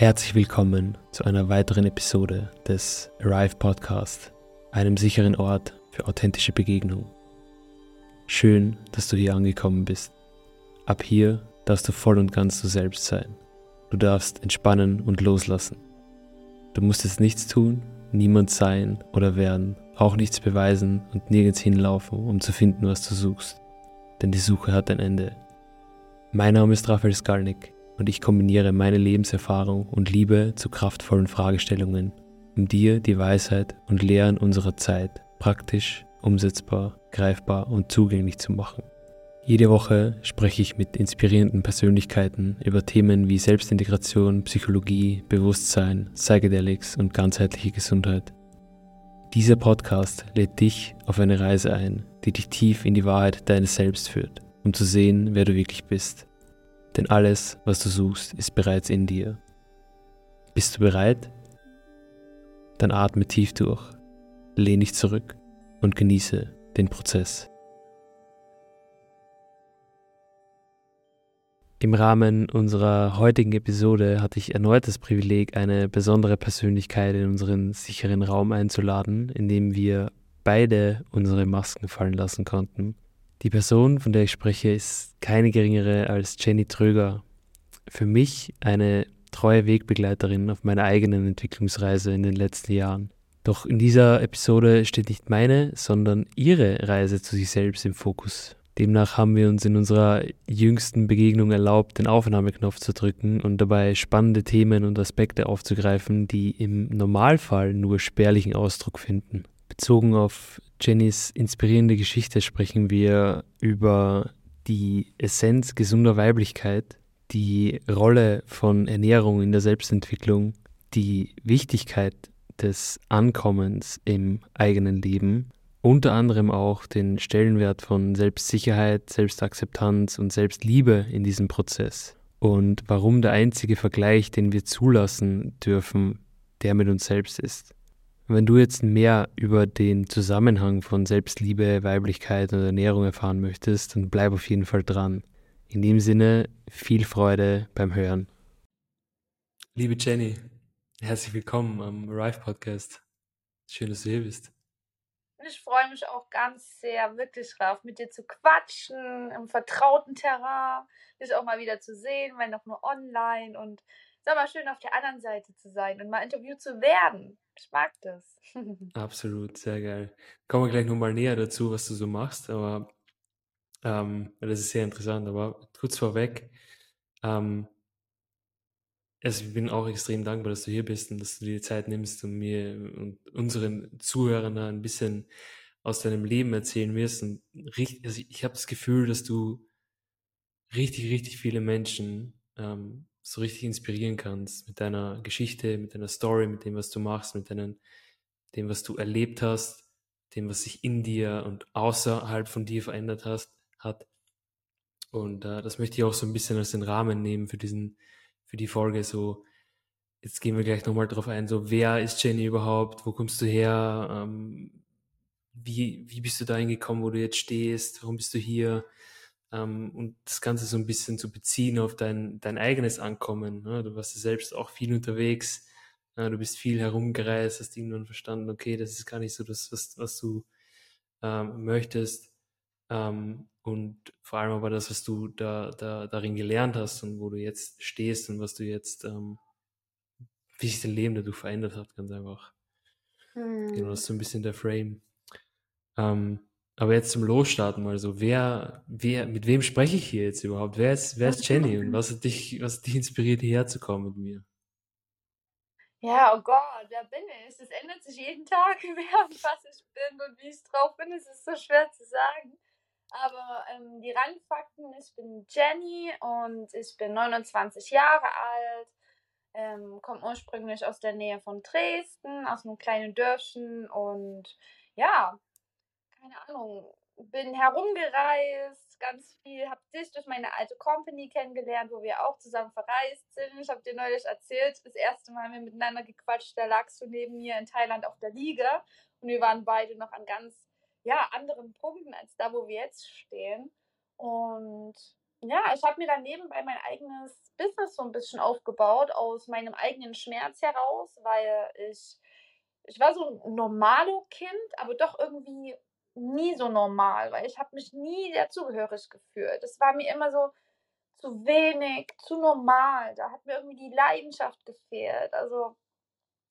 Herzlich willkommen zu einer weiteren Episode des Arrive Podcast, einem sicheren Ort für authentische Begegnung. Schön, dass du hier angekommen bist. Ab hier darfst du voll und ganz du selbst sein. Du darfst entspannen und loslassen. Du musst jetzt nichts tun, niemand sein oder werden, auch nichts beweisen und nirgends hinlaufen, um zu finden, was du suchst. Denn die Suche hat ein Ende. Mein Name ist Raphael Skalnick und ich kombiniere meine Lebenserfahrung und Liebe zu kraftvollen Fragestellungen, um dir die Weisheit und Lehren unserer Zeit praktisch, umsetzbar, greifbar und zugänglich zu machen. Jede Woche spreche ich mit inspirierenden Persönlichkeiten über Themen wie Selbstintegration, Psychologie, Bewusstsein, Psychedelics und ganzheitliche Gesundheit. Dieser Podcast lädt dich auf eine Reise ein, die dich tief in die Wahrheit deines Selbst führt, um zu sehen, wer du wirklich bist. Denn alles, was du suchst, ist bereits in dir. Bist du bereit? Dann atme tief durch, lehn dich zurück und genieße den Prozess. Im Rahmen unserer heutigen Episode hatte ich erneut das Privileg, eine besondere Persönlichkeit in unseren sicheren Raum einzuladen, in dem wir beide unsere Masken fallen lassen konnten. Die Person, von der ich spreche, ist keine geringere als Jenny Tröger. Für mich eine treue Wegbegleiterin auf meiner eigenen Entwicklungsreise in den letzten Jahren. Doch in dieser Episode steht nicht meine, sondern ihre Reise zu sich selbst im Fokus. Demnach haben wir uns in unserer jüngsten Begegnung erlaubt, den Aufnahmeknopf zu drücken und dabei spannende Themen und Aspekte aufzugreifen, die im Normalfall nur spärlichen Ausdruck finden. Bezogen auf Jennys inspirierende Geschichte sprechen wir über die Essenz gesunder Weiblichkeit, die Rolle von Ernährung in der Selbstentwicklung, die Wichtigkeit des Ankommens im eigenen Leben unter anderem auch den Stellenwert von Selbstsicherheit, Selbstakzeptanz und Selbstliebe in diesem Prozess und warum der einzige Vergleich, den wir zulassen dürfen, der mit uns selbst ist. Wenn du jetzt mehr über den Zusammenhang von Selbstliebe, Weiblichkeit und Ernährung erfahren möchtest, dann bleib auf jeden Fall dran. In dem Sinne, viel Freude beim Hören. Liebe Jenny, herzlich willkommen am Arrive Podcast. Schön, dass du hier bist. Ich freue mich auch ganz sehr, wirklich drauf, mit dir zu quatschen, im vertrauten Terrain, dich auch mal wieder zu sehen, wenn auch nur online und ist mal schön auf der anderen Seite zu sein und mal interviewt zu werden. Ich mag das. Absolut, sehr geil. Kommen wir gleich nochmal näher dazu, was du so machst, aber ähm, das ist sehr interessant. Aber kurz vorweg, ähm, also ich bin auch extrem dankbar, dass du hier bist und dass du dir die Zeit nimmst und mir und unseren Zuhörern ein bisschen aus deinem Leben erzählen wirst. Und richtig, also ich habe das Gefühl, dass du richtig, richtig viele Menschen ähm, so richtig inspirieren kannst mit deiner Geschichte, mit deiner Story, mit dem, was du machst, mit deinen, dem, was du erlebt hast, dem, was sich in dir und außerhalb von dir verändert hast, hat. Und äh, das möchte ich auch so ein bisschen als den Rahmen nehmen für diesen für die Folge. So, jetzt gehen wir gleich nochmal drauf ein. So, wer ist Jenny überhaupt? Wo kommst du her? Ähm, wie, wie bist du da hingekommen, wo du jetzt stehst? Warum bist du hier? Ähm, und das Ganze so ein bisschen zu beziehen auf dein, dein eigenes Ankommen. Ne? Du warst ja selbst auch viel unterwegs. Ja, du bist viel herumgereist, hast irgendwann verstanden, okay, das ist gar nicht so das, was, was du ähm, möchtest. Ähm, und vor allem aber das, was du da, da darin gelernt hast und wo du jetzt stehst und was du jetzt, ähm, wie sich dein Leben dadurch verändert hat, ganz einfach. Hm. Genau, das ist so ein bisschen der Frame. Ähm, aber jetzt zum Losstarten mal so, wer, wer, mit wem spreche ich hier jetzt überhaupt? Wer ist, wer ist Jenny und was hat dich, was hat dich inspiriert, hierher zu kommen mit mir? Ja, oh Gott, wer bin ich? Es ändert sich jeden Tag, wer und was ich bin und wie ich drauf bin. Es ist so schwer zu sagen. Aber ähm, die Randfakten, ich bin Jenny und ich bin 29 Jahre alt, ähm, komme ursprünglich aus der Nähe von Dresden, aus einem kleinen Dörfchen und ja, keine Ahnung, bin herumgereist, ganz viel, habe dich durch meine alte Company kennengelernt, wo wir auch zusammen verreist sind. Ich habe dir neulich erzählt, das erste Mal haben wir miteinander gequatscht, da lagst du neben mir in Thailand auf der Liege und wir waren beide noch an ganz ja, anderen Punkten als da, wo wir jetzt stehen. Und ja, ich habe mir dann nebenbei mein eigenes Business so ein bisschen aufgebaut aus meinem eigenen Schmerz heraus, weil ich ich war so 'n normalo Kind, aber doch irgendwie nie so normal, weil ich habe mich nie dazugehörig gefühlt. Es war mir immer so zu wenig, zu normal. Da hat mir irgendwie die Leidenschaft gefehlt. Also,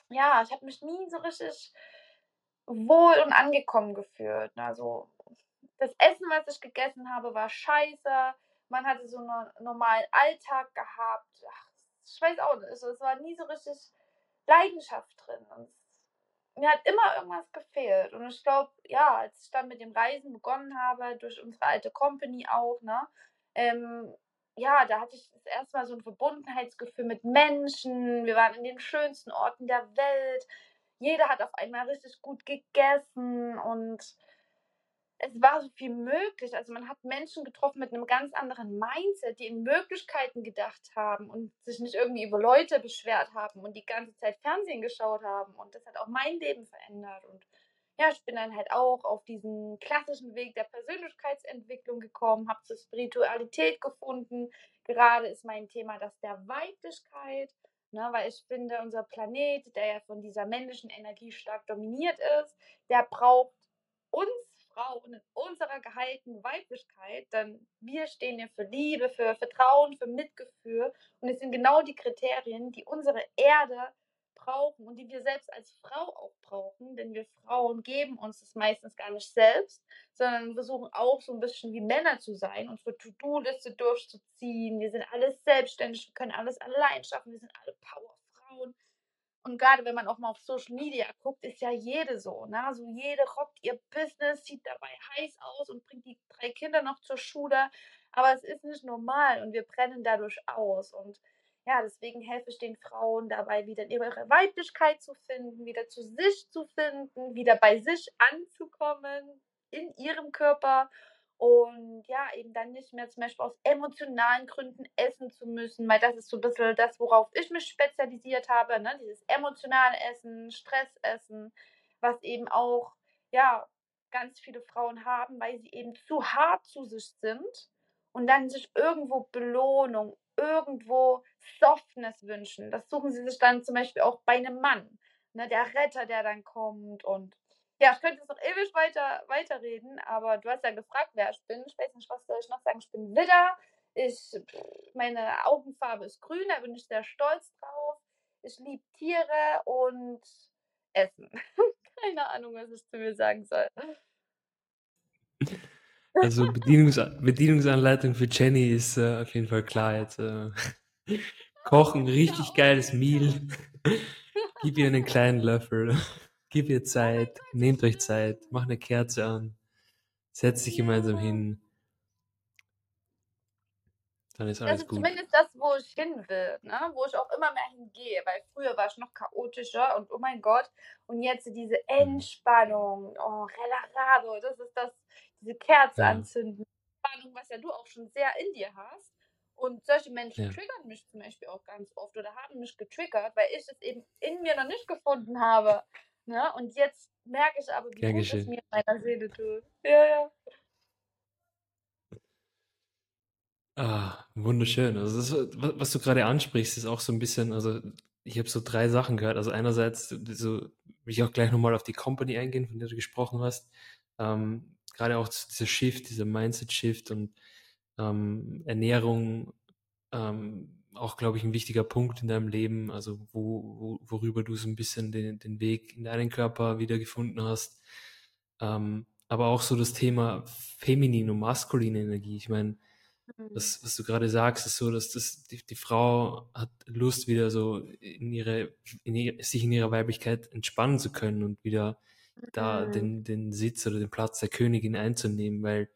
ja, ich habe mich nie so richtig wohl und angekommen gefühlt? Also, das Essen, was ich gegessen habe, war scheiße. Man hatte so 'ne normalen Alltag gehabt. Ach, ich weiß auch nicht, also, es war nie so richtig Leidenschaft drin und mir hat immer irgendwas gefehlt. Und ich glaube, ja, als ich dann mit dem Reisen begonnen habe, durch unsere alte Company auch, ne, ähm, ja, da hatte ich das erste Mal so ein Verbundenheitsgefühl mit Menschen. Wir waren in den schönsten Orten der Welt. Jeder hat auf einmal richtig gut gegessen und es war so viel möglich. Also man hat Menschen getroffen mit einem ganz anderen Mindset, die in Möglichkeiten gedacht haben und sich nicht irgendwie über Leute beschwert haben und die ganze Zeit Fernsehen geschaut haben. Und das hat auch mein Leben verändert. Und ja, ich bin dann halt auch auf diesen klassischen Weg der Persönlichkeitsentwicklung gekommen, habe zur Spiritualität gefunden. Gerade ist mein Thema das der Weiblichkeit, ne, weil ich finde, unser Planet, der ja von dieser männlichen Energie stark dominiert ist, der braucht uns Frauen in unserer geheilten Weiblichkeit, denn wir stehen ja für Liebe, für Vertrauen, für Mitgefühl und es sind genau die Kriterien, die unsere Erde brauchen und die wir selbst als Frau auch brauchen, denn wir Frauen geben uns das meistens gar nicht selbst, sondern versuchen auch so ein bisschen wie Männer zu sein, unsere To-Do-Liste durchzuziehen. Wir sind alles selbstständig, wir können alles allein schaffen, wir sind alle Powerfrauen. Und gerade wenn man auch mal auf Social Media guckt, ist ja jede so. Ne? Also jede rockt ihr Business, sieht dabei heiß aus und bringt die drei Kinder noch zur Schule. Aber es ist nicht normal und wir brennen dadurch aus. Und ja, deswegen helfe ich den Frauen dabei, wieder ihre Weiblichkeit zu finden, wieder zu sich zu finden, wieder bei sich anzukommen, in ihrem Körper und ja, eben dann nicht mehr zum Beispiel aus emotionalen Gründen essen zu müssen, weil das ist so ein bisschen das, worauf ich mich spezialisiert habe, ne? dieses emotionale Essen, Stressessen, was eben auch, ja, ganz viele Frauen haben, weil sie eben zu hart zu sich sind und dann sich irgendwo Belohnung, irgendwo Softness wünschen. Das suchen sie sich dann zum Beispiel auch bei einem Mann, ne? der Retter, der dann kommt und ja, ich könnte jetzt noch ewig weiter weiterreden, aber du hast ja gefragt, wer ich bin. Ich weiß nicht, was soll ich noch sagen? Ich bin Widder. Ich, meine Augenfarbe ist grün, da bin ich sehr stolz drauf. Ich liebe Tiere und Essen. Keine Ahnung, was ich zu mir sagen soll. Also Bedienungs Bedienungsanleitung für Jenny ist äh, auf jeden Fall klar jetzt. Äh, kochen, richtig geiles Meal. Gib ihr einen kleinen Löffel. Gib ihr Zeit, nehmt euch Zeit, mach eine Kerze an, setzt dich gemeinsam hin. Dann ist alles Das ist gut. zumindest das, wo ich hin will, ne? wo ich auch immer mehr hingehe, weil früher war ich noch chaotischer und oh mein Gott, und jetzt diese. Entspannung, oh, relajado, das ist das, diese Kerze Ja. anzünden, Entspannung, was ja du auch schon sehr in dir hast. Und solche Menschen Ja. triggern mich zum Beispiel auch ganz oft oder haben mich getriggert, weil ich es eben in mir noch nicht gefunden habe. Ne? Und jetzt merke ich aber, wie gut es mir in meiner Seele tut. Ja, ja. Ah, wunderschön. Also das, wa- was du gerade ansprichst, ist auch so ein bisschen, also ich habe so drei Sachen gehört. Also einerseits, so will ich auch gleich nochmal auf die Company eingehen, von der du gesprochen hast. Ähm, gerade auch zu dieser Shift, dieser Mindset-Shift und ähm, Ernährung, ähm, auch, glaube ich, ein wichtiger Punkt in deinem Leben, also wo, wo, worüber du so ein bisschen den, den Weg in deinen Körper wiedergefunden hast. Ähm, aber auch so das Thema feminine und maskuline Energie. Ich meine, Mhm. was, was du gerade sagst, ist so, dass das, die, die Frau hat Lust, wieder so in ihre, in ihre, sich in ihrer Weiblichkeit entspannen zu können und wieder da Mhm. den, den Sitz oder den Platz der Königin einzunehmen, weil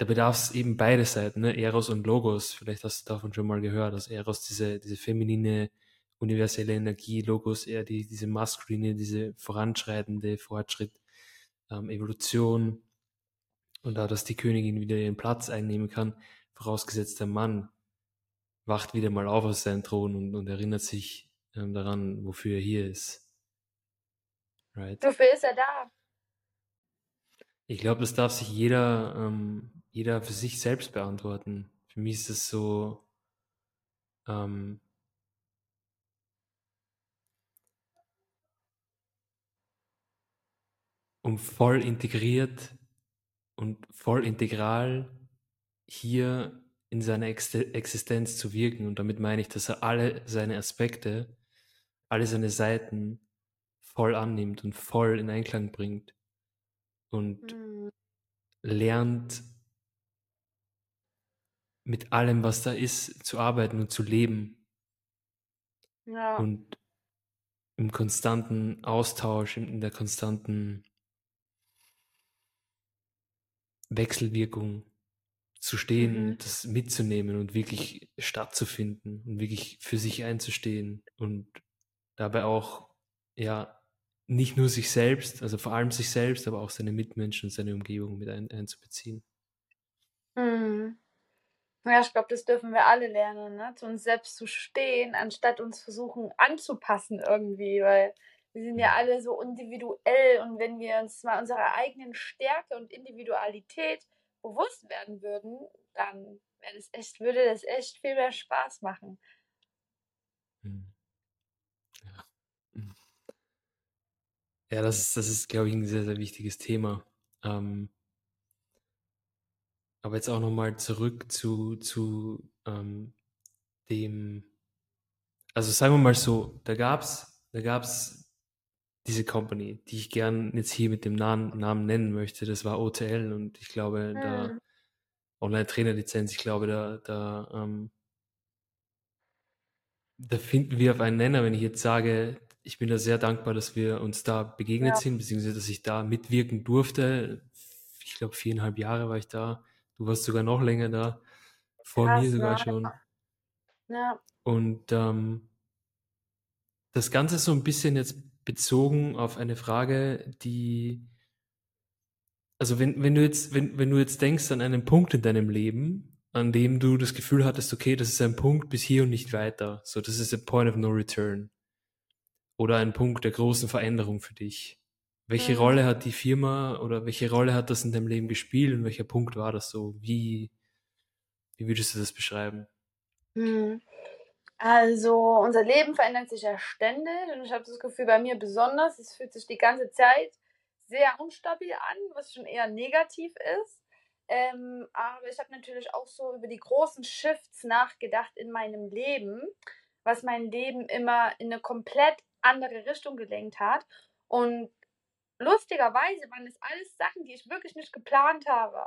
da bedarf es eben beide Seiten, ne? Eros und Logos. Vielleicht hast du davon schon mal gehört, dass Eros diese, diese feminine, universelle Energie, Logos eher die, diese maskuline, diese voranschreitende Fortschritt, ähm, Evolution und da, dass die Königin wieder ihren Platz einnehmen kann, vorausgesetzt der Mann wacht wieder mal auf aus seinem Thron und, und erinnert sich ähm, daran, wofür er hier ist. Right? Wofür ist er da? Ich glaube, das darf sich jeder ähm, jeder für sich selbst beantworten. Für mich ist es so, ähm, um voll integriert und voll integral hier in seiner Existenz zu wirken. Und damit meine ich, dass er alle seine Aspekte, alle seine Seiten voll annimmt und voll in Einklang bringt und mhm. lernt mit allem, was da ist, zu arbeiten und zu leben. Ja. Und im konstanten Austausch, in der konstanten Wechselwirkung zu stehen, mhm. das mitzunehmen und wirklich stattzufinden und wirklich für sich einzustehen und dabei auch, ja, nicht nur sich selbst, also vor allem sich selbst, aber auch seine Mitmenschen und seine Umgebung mit ein, einzubeziehen. Mhm. Ja, ich glaube, das dürfen wir alle lernen, ne? zu uns selbst zu stehen, anstatt uns versuchen anzupassen irgendwie, weil wir sind ja alle so individuell und wenn wir uns mal unserer eigenen Stärke und Individualität bewusst werden würden, dann das echt, würde das echt viel mehr Spaß machen. Ja, hm. ja das ist, das ist, glaube ich, ein sehr, sehr wichtiges Thema. Ähm, aber jetzt auch nochmal zurück zu, zu ähm, dem, also sagen wir mal so, da gab es da gab's diese Company, die ich gern jetzt hier mit dem Namen, Namen nennen möchte, das war OTL und ich glaube, mhm. da Online-Trainer-Lizenz, ich glaube, da, da, ähm, da finden wir auf einen Nenner, wenn ich jetzt sage, ich bin da sehr dankbar, dass wir uns da begegnet ja. sind, beziehungsweise dass ich da mitwirken durfte. Ich glaube, viereinhalb Jahre war ich da. Du warst sogar noch länger da, vor Krass, mir sogar ja. schon. Ja. Und ähm, das Ganze so ein bisschen jetzt bezogen auf eine Frage, die, also wenn, wenn du jetzt, wenn, wenn du jetzt denkst an einen Punkt in deinem Leben, an dem du das Gefühl hattest, okay, das ist ein Punkt bis hier und nicht weiter. So, das ist a point of no return. Oder ein Punkt der großen Veränderung für dich. Welche mhm. Rolle hat die Firma oder welche Rolle hat das in deinem Leben gespielt und welcher Punkt war das so? Wie, wie würdest du das beschreiben? Mhm. Also, unser Leben verändert sich ja ständig und ich habe das Gefühl, bei mir besonders, es fühlt sich die ganze Zeit sehr unstabil an, was schon eher negativ ist. Ähm, aber ich habe natürlich auch so über die großen Shifts nachgedacht in meinem Leben, was mein Leben immer in eine komplett andere Richtung gelenkt hat. Und lustigerweise waren es alles Sachen, die ich wirklich nicht geplant habe.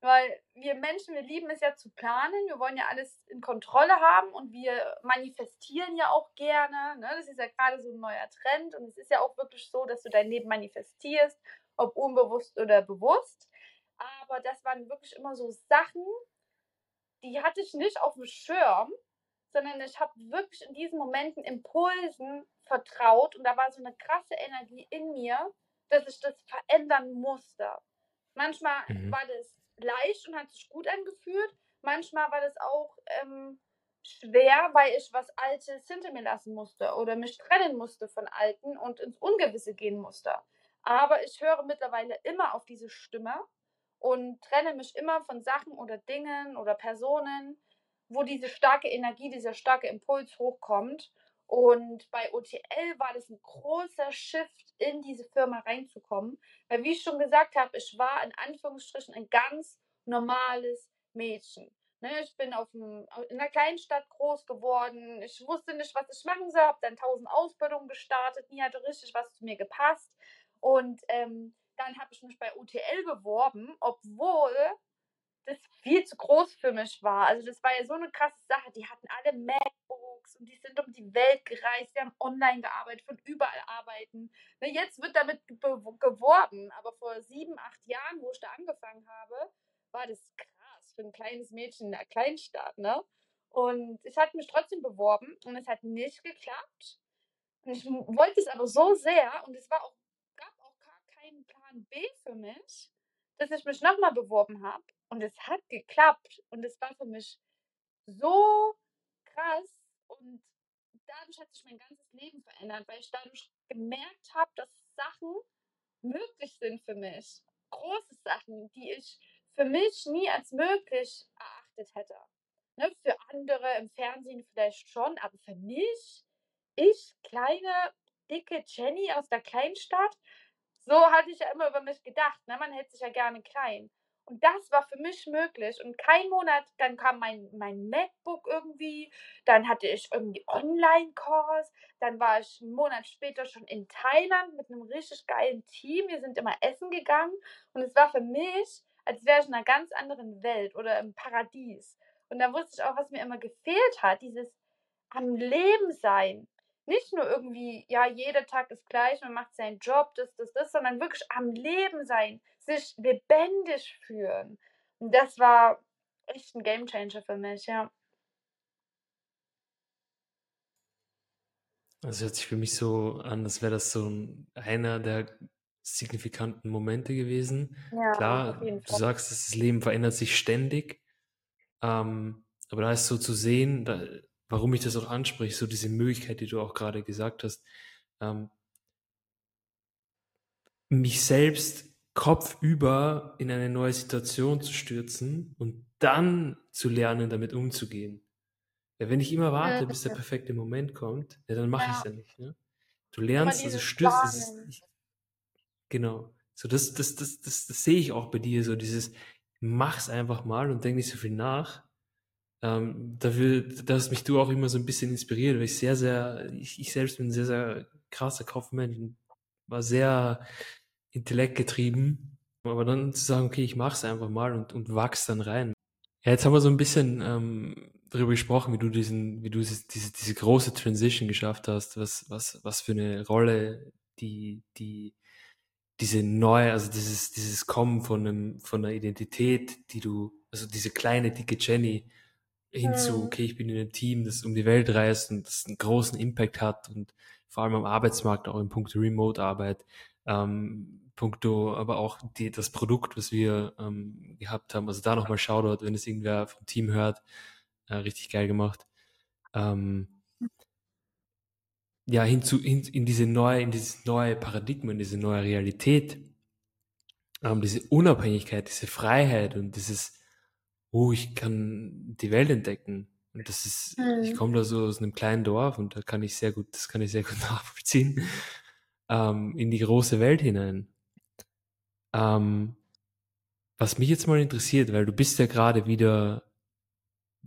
Weil wir Menschen, wir lieben es ja zu planen, wir wollen ja alles in Kontrolle haben und wir manifestieren ja auch gerne. Ne? Das ist ja gerade so ein neuer Trend und es ist ja auch wirklich so, dass du dein Leben manifestierst, ob unbewusst oder bewusst. Aber das waren wirklich immer so Sachen, die hatte ich nicht auf dem Schirm, sondern ich habe wirklich in diesen Momenten Impulsen vertraut und da war so eine krasse Energie in mir, dass ich das verändern musste. Manchmal mhm. war das leicht und hat sich gut angefühlt. Manchmal war das auch ähm, schwer, weil ich was Altes hinter mir lassen musste oder mich trennen musste von Alten und ins Ungewisse gehen musste. Aber ich höre mittlerweile immer auf diese Stimme und trenne mich immer von Sachen oder Dingen oder Personen, wo diese starke Energie, dieser starke Impuls hochkommt. Und bei OTL war das ein großer Shift, in diese Firma reinzukommen. Weil, wie ich schon gesagt habe, ich war in Anführungsstrichen ein ganz normales Mädchen. Ne, ich bin auf einem, in einer kleinen Stadt groß geworden. Ich wusste nicht, was ich machen soll. Habe dann tausend Ausbildungen gestartet. Nie hatte richtig was zu mir gepasst. Und ähm, dann habe ich mich bei OTL beworben, obwohl das viel zu groß für mich war. Also das war ja so eine krasse Sache. Die hatten alle MacBooks und die sind um die Welt gereist. Die haben online gearbeitet, von überall arbeiten. Ne, jetzt wird damit geworben, aber vor sieben, acht Jahren, wo ich da angefangen habe, war das krass für ein kleines Mädchen in der Kleinstadt. Ne? Und ich hatte mich trotzdem beworben und es hat nicht geklappt. Und ich wollte es aber so sehr und es war auch, gab auch gar keinen Plan B für mich, dass ich mich nochmal beworben habe und es hat geklappt. Und es war für mich so krass. Und dadurch hat sich mein ganzes Leben verändert, weil ich dadurch gemerkt habe, dass Sachen möglich sind für mich. Große Sachen, die ich für mich nie als möglich erachtet hätte. Ne, für andere im Fernsehen vielleicht schon, aber für mich, ich, kleine, dicke Jenny aus der Kleinstadt, so hatte ich ja immer über mich gedacht. Ne? Man hält sich ja gerne klein. Und das war für mich möglich. Und kein Monat, dann kam mein, mein MacBook irgendwie, dann hatte ich irgendwie Online-Kurs, dann war ich einen Monat später schon in Thailand mit einem richtig geilen Team. Wir sind immer essen gegangen und es war für mich, als wäre ich in einer ganz anderen Welt oder im Paradies. Und da wusste ich auch, was mir immer gefehlt hat, dieses am Leben sein nicht nur irgendwie, ja, jeder Tag ist gleich, man macht seinen Job, das, das, das, sondern wirklich am Leben sein, sich lebendig fühlen. Und das war echt ein Gamechanger für mich, ja. Das hört sich für mich so an, als wäre das so ein, einer der signifikanten Momente gewesen. Ja, Klar, du sagst, das Leben verändert sich ständig, ähm, aber da ist so zu sehen, da, warum ich das auch anspreche, so diese Möglichkeit, die du auch gerade gesagt hast, ähm, mich selbst kopfüber in eine neue Situation zu stürzen und dann zu lernen, damit umzugehen. Ja, wenn ich immer warte, bis der perfekte Moment kommt, ja, dann mache ja. ich es ja nicht. Ne? Du lernst, also stürzt. Genau. So, das, das, das, das, das sehe ich auch bei dir, so dieses, mach's einfach mal und denk nicht so viel nach. Ähm, dafür, dass mich du auch immer so ein bisschen inspiriert, weil ich sehr, sehr, ich, ich selbst bin ein sehr, sehr krasser Kaufmensch und war sehr intellektgetrieben. Aber dann zu sagen, okay, ich mach's einfach mal und, und wachs dann rein. Ja, jetzt haben wir so ein bisschen ähm, darüber gesprochen, wie du diesen, wie du diese, diese große Transition geschafft hast, was, was, was für eine Rolle die, die, diese neue, also dieses, dieses Kommen von einem, von einer Identität, die du, also diese kleine, dicke Jenny, hinzu, okay, ich bin in einem Team, das um die Welt reist und das einen großen Impact hat und vor allem am Arbeitsmarkt, auch in puncto Remote-Arbeit, ähm, puncto, aber auch die, das Produkt, was wir ähm, gehabt haben. Also da nochmal Shoutout, wenn es irgendwer vom Team hört. Äh, richtig geil gemacht. Ähm, ja, hinzu, hin, in diese neue, in dieses neue Paradigma, in diese neue Realität, ähm, diese Unabhängigkeit, diese Freiheit und dieses, oh, ich kann die Welt entdecken. Und das ist, mhm. ich komme da so aus einem kleinen Dorf und da kann ich sehr gut, das kann ich sehr gut nachvollziehen, ähm, in die große Welt hinein. Ähm, was mich jetzt mal interessiert, weil du bist ja gerade wieder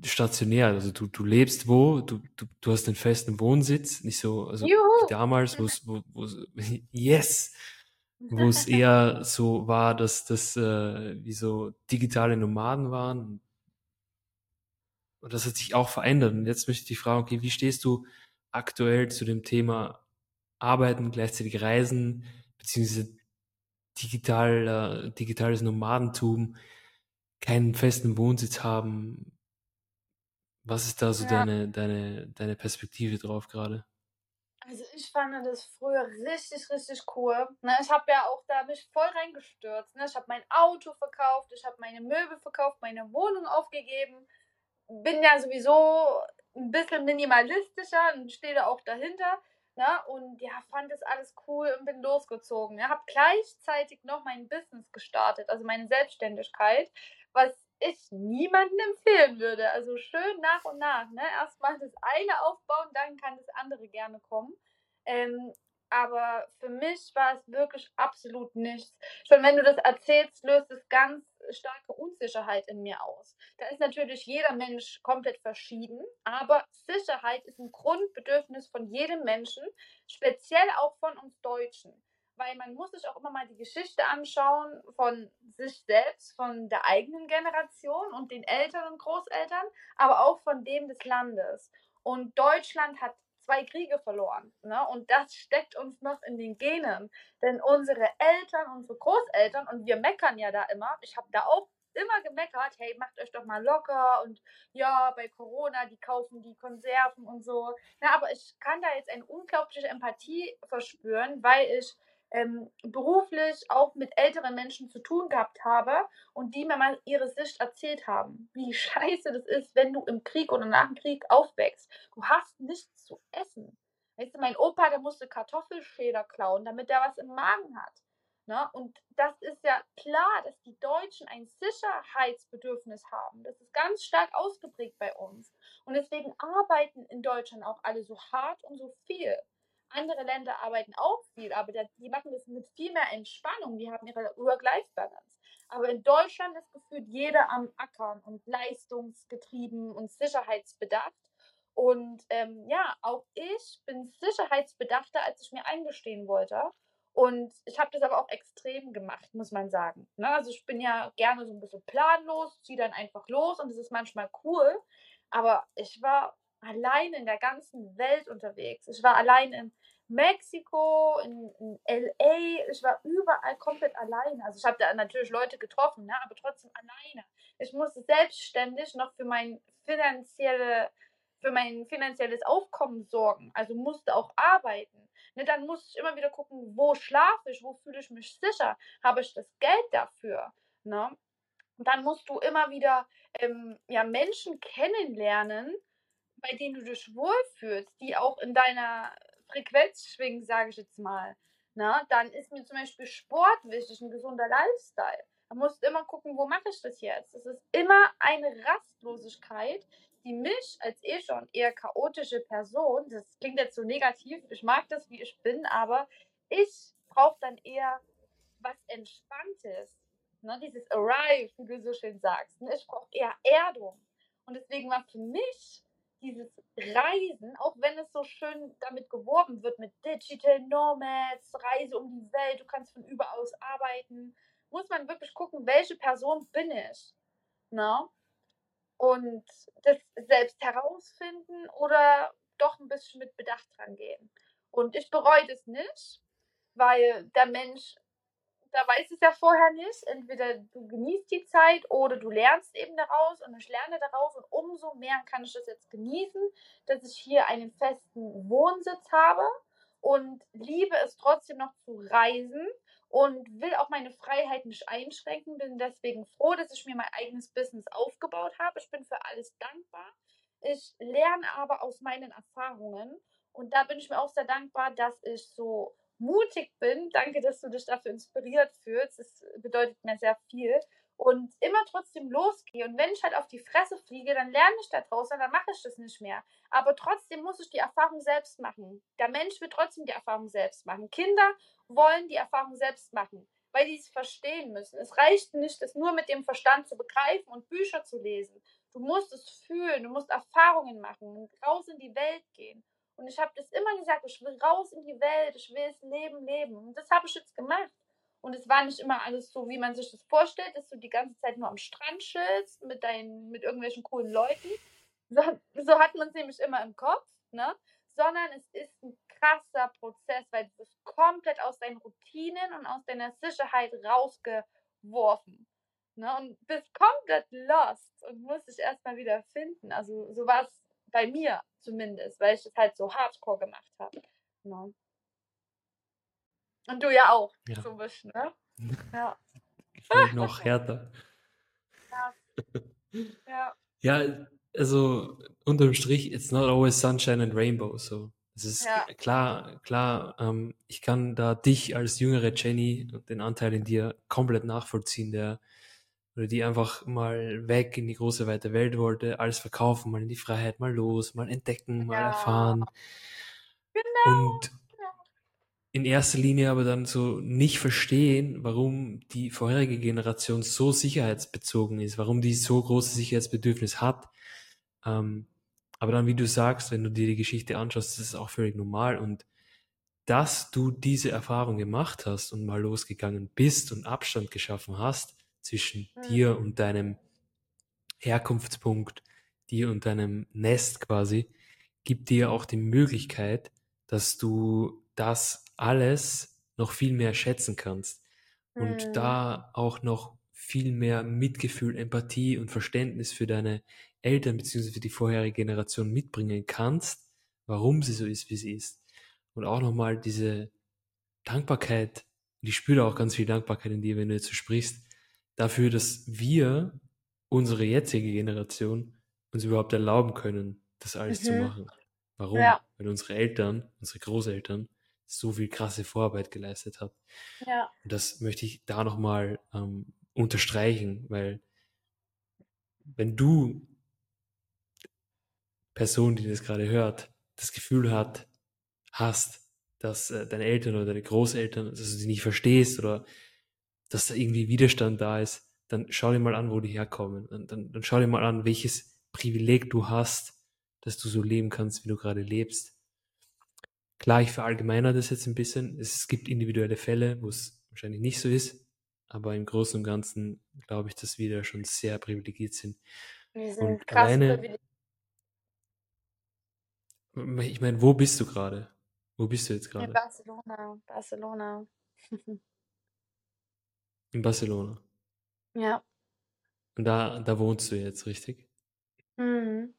stationär, also du, du lebst wo, du, du, du hast einen festen Wohnsitz, nicht so, also Juhu. wie damals, wo wo, yes, wo es eher so war, dass das äh, wie so digitale Nomaden waren. Und das hat sich auch verändert. Und jetzt möchte ich dich fragen, okay, wie stehst du aktuell zu dem Thema Arbeiten, gleichzeitig Reisen, beziehungsweise digital, äh, digitales Nomadentum, keinen festen Wohnsitz haben? Was ist da so ja. deine, deine, deine Perspektive drauf gerade? Also ich fand das früher richtig, richtig cool. Ne, ich habe ja auch da mich voll reingestürzt. Ne? Ich habe mein Auto verkauft, ich habe meine Möbel verkauft, meine Wohnung aufgegeben. Bin ja sowieso ein bisschen minimalistischer und stehe da auch dahinter. Ne? Und ja, fand das alles cool und bin losgezogen. Ja, habe gleichzeitig noch mein Business gestartet, also meine Selbstständigkeit, was ich niemandem empfehlen würde. Also schön nach und nach. Ne? Erstmal das eine aufbauen, dann kann das andere gerne kommen. Ähm, aber für mich war es wirklich absolut nichts. Schon wenn du das erzählst, löst es ganz starke Unsicherheit in mir aus. Da ist natürlich jeder Mensch komplett verschieden, aber Sicherheit ist ein Grundbedürfnis von jedem Menschen, speziell auch von uns Deutschen weil man muss sich auch immer mal die Geschichte anschauen von sich selbst, von der eigenen Generation und den Eltern und Großeltern, aber auch von dem des Landes. Und Deutschland hat zwei Kriege verloren. Ne? Und das steckt uns noch in den Genen. Denn unsere Eltern, unsere Großeltern, und wir meckern ja da immer, ich habe da auch immer gemeckert, hey, macht euch doch mal locker und ja, bei Corona, die kaufen die Konserven und so. Na, aber ich kann da jetzt eine unglaubliche Empathie verspüren, weil ich ähm, beruflich auch mit älteren Menschen zu tun gehabt habe und die mir mal ihre Sicht erzählt haben, wie scheiße das ist, wenn du im Krieg oder nach dem Krieg aufwächst. Du hast nichts zu essen. Weißt du, mein Opa, der musste Kartoffelschäder klauen, damit er was im Magen hat. Ne? Und das ist ja klar, dass die Deutschen ein Sicherheitsbedürfnis haben. Das ist ganz stark ausgeprägt bei uns. Und deswegen arbeiten in Deutschland auch alle so hart und so viel. Andere Länder arbeiten auch viel, aber die machen das mit viel mehr Entspannung. Die haben ihre Work-Life-Balance. Aber in Deutschland ist gefühlt jeder am Ackern und leistungsgetrieben und sicherheitsbedacht. Und ähm, ja, auch ich bin sicherheitsbedachter, als ich mir eingestehen wollte. Und ich habe das aber auch extrem gemacht, muss man sagen. Ne? Also ich bin ja gerne so ein bisschen planlos, ziehe dann einfach los und es ist manchmal cool. Aber ich war allein in der ganzen Welt unterwegs. Ich war allein in Mexiko, in, in LA, ich war überall komplett alleine. Also ich habe da natürlich Leute getroffen, ne? aber trotzdem alleine. Ich musste selbstständig noch für mein finanzielle, für mein finanzielles Aufkommen sorgen. Also musste auch arbeiten. Ne, dann muss ich immer wieder gucken, wo schlafe ich, wo fühle ich mich sicher, habe ich das Geld dafür. Ne? Und dann musst du immer wieder ähm, ja, Menschen kennenlernen, bei denen du dich wohlfühlst, die auch in deiner Frequenz schwingen, sage ich jetzt mal. Na, dann ist mir zum Beispiel Sport wichtig, ein gesunder Lifestyle. Man muss immer gucken, wo mache ich das jetzt? Es ist immer eine Rastlosigkeit, die mich als eh schon eher chaotische Person, das klingt jetzt so negativ, ich mag das, wie ich bin, aber ich brauche dann eher was Entspanntes. Ne? Dieses Arrive, wie du so schön sagst. Ne? Ich brauche eher Erdung. Und deswegen war für mich dieses Reisen, auch wenn es so schön damit geworben wird mit Digital Nomads, Reise um die Welt, du kannst von überall aus arbeiten, muss man wirklich gucken, welche Person bin ich. Ne? und das selbst herausfinden oder doch ein bisschen mit Bedacht dran gehen. Und ich bereue das nicht, weil der Mensch, da weiß es ja vorher nicht, entweder du genießt die Zeit oder du lernst eben daraus und ich lerne daraus und umso mehr kann ich das jetzt genießen, dass ich hier einen festen Wohnsitz habe und liebe es trotzdem noch zu reisen und will auch meine Freiheit nicht einschränken. Bin deswegen froh, dass ich mir mein eigenes Business aufgebaut habe. Ich bin für alles dankbar. Ich lerne aber aus meinen Erfahrungen und da bin ich mir auch sehr dankbar, dass ich so mutig bin. Danke, dass du dich dafür inspiriert fühlst. Das bedeutet mir sehr viel. Und immer trotzdem losgehe. Und wenn ich halt auf die Fresse fliege, dann lerne ich da draußen, dann mache ich das nicht mehr. Aber trotzdem muss ich die Erfahrung selbst machen. Der Mensch will trotzdem die Erfahrung selbst machen. Kinder wollen die Erfahrung selbst machen, weil die es verstehen müssen. Es reicht nicht, das nur mit dem Verstand zu begreifen und Bücher zu lesen. Du musst es fühlen, du musst Erfahrungen machen, raus in die Welt gehen. Und ich habe das immer gesagt, ich will raus in die Welt, ich will das Leben leben. Und das habe ich jetzt gemacht. Und es war nicht immer alles so, wie man sich das vorstellt, dass du die ganze Zeit nur am Strand chillst mit, deinen, mit irgendwelchen coolen Leuten. So, so hat man es nämlich immer im Kopf, ne? Sondern es ist ein krasser Prozess, weil du bist komplett aus deinen Routinen und aus deiner Sicherheit rausgeworfen. Ne? Und bist komplett lost und musst dich erstmal wieder finden. Also so war es bei mir zumindest, weil ich das halt so hardcore gemacht habe. Ne? Und du ja auch, ja. so ein bisschen, ne? Ja. noch härter. Ja. ja. Ja, also unterm Strich, it's not always sunshine and rainbow. So. Es ist ja. klar, klar, ähm, ich kann da dich als jüngere Jenny und den Anteil in dir komplett nachvollziehen, der oder die einfach mal weg in die große weite Welt wollte, alles verkaufen, mal in die Freiheit, mal los, mal entdecken, mal ja. erfahren. Genau. Und in erster Linie aber dann so nicht verstehen, warum die vorherige Generation so sicherheitsbezogen ist, warum die so großes Sicherheitsbedürfnis hat. Ähm, aber dann, wie du sagst, wenn du dir die Geschichte anschaust, das ist auch völlig normal. Und dass du diese Erfahrung gemacht hast und mal losgegangen bist und Abstand geschaffen hast zwischen mhm. dir und deinem Herkunftspunkt, dir und deinem Nest quasi, gibt dir auch die Möglichkeit, dass du das alles noch viel mehr schätzen kannst und mhm. da auch noch viel mehr Mitgefühl, Empathie und Verständnis für deine Eltern bzw. für die vorherige Generation mitbringen kannst, warum sie so ist, wie sie ist. Und auch nochmal diese Dankbarkeit, und ich spüre auch ganz viel Dankbarkeit in dir, wenn du jetzt so sprichst, dafür, dass wir, unsere jetzige Generation, uns überhaupt erlauben können, das alles mhm. zu machen. Warum? Ja. Weil unsere Eltern, unsere Großeltern, so viel krasse Vorarbeit geleistet hat. Ja. Und das möchte ich da nochmal ähm, unterstreichen, weil wenn du Person, die das gerade hört, das Gefühl hat, hast, dass äh, deine Eltern oder deine Großeltern, dass du sie nicht verstehst oder dass da irgendwie Widerstand da ist, dann schau dir mal an, wo die herkommen. Und dann, dann schau dir mal an, welches Privileg du hast, dass du so leben kannst, wie du gerade lebst. Klar, ich verallgemeiner das jetzt ein bisschen. Es gibt individuelle Fälle, wo es wahrscheinlich nicht so ist, aber im Großen und Ganzen glaube ich, dass wir da schon sehr privilegiert sind. Wir sind Und krass alleine, privilegiert. ich meine, wo bist du gerade? Wo bist du jetzt In gerade? Barcelona. Barcelona. In Barcelona. ja. Und da, da wohnst du jetzt, richtig? Mhm.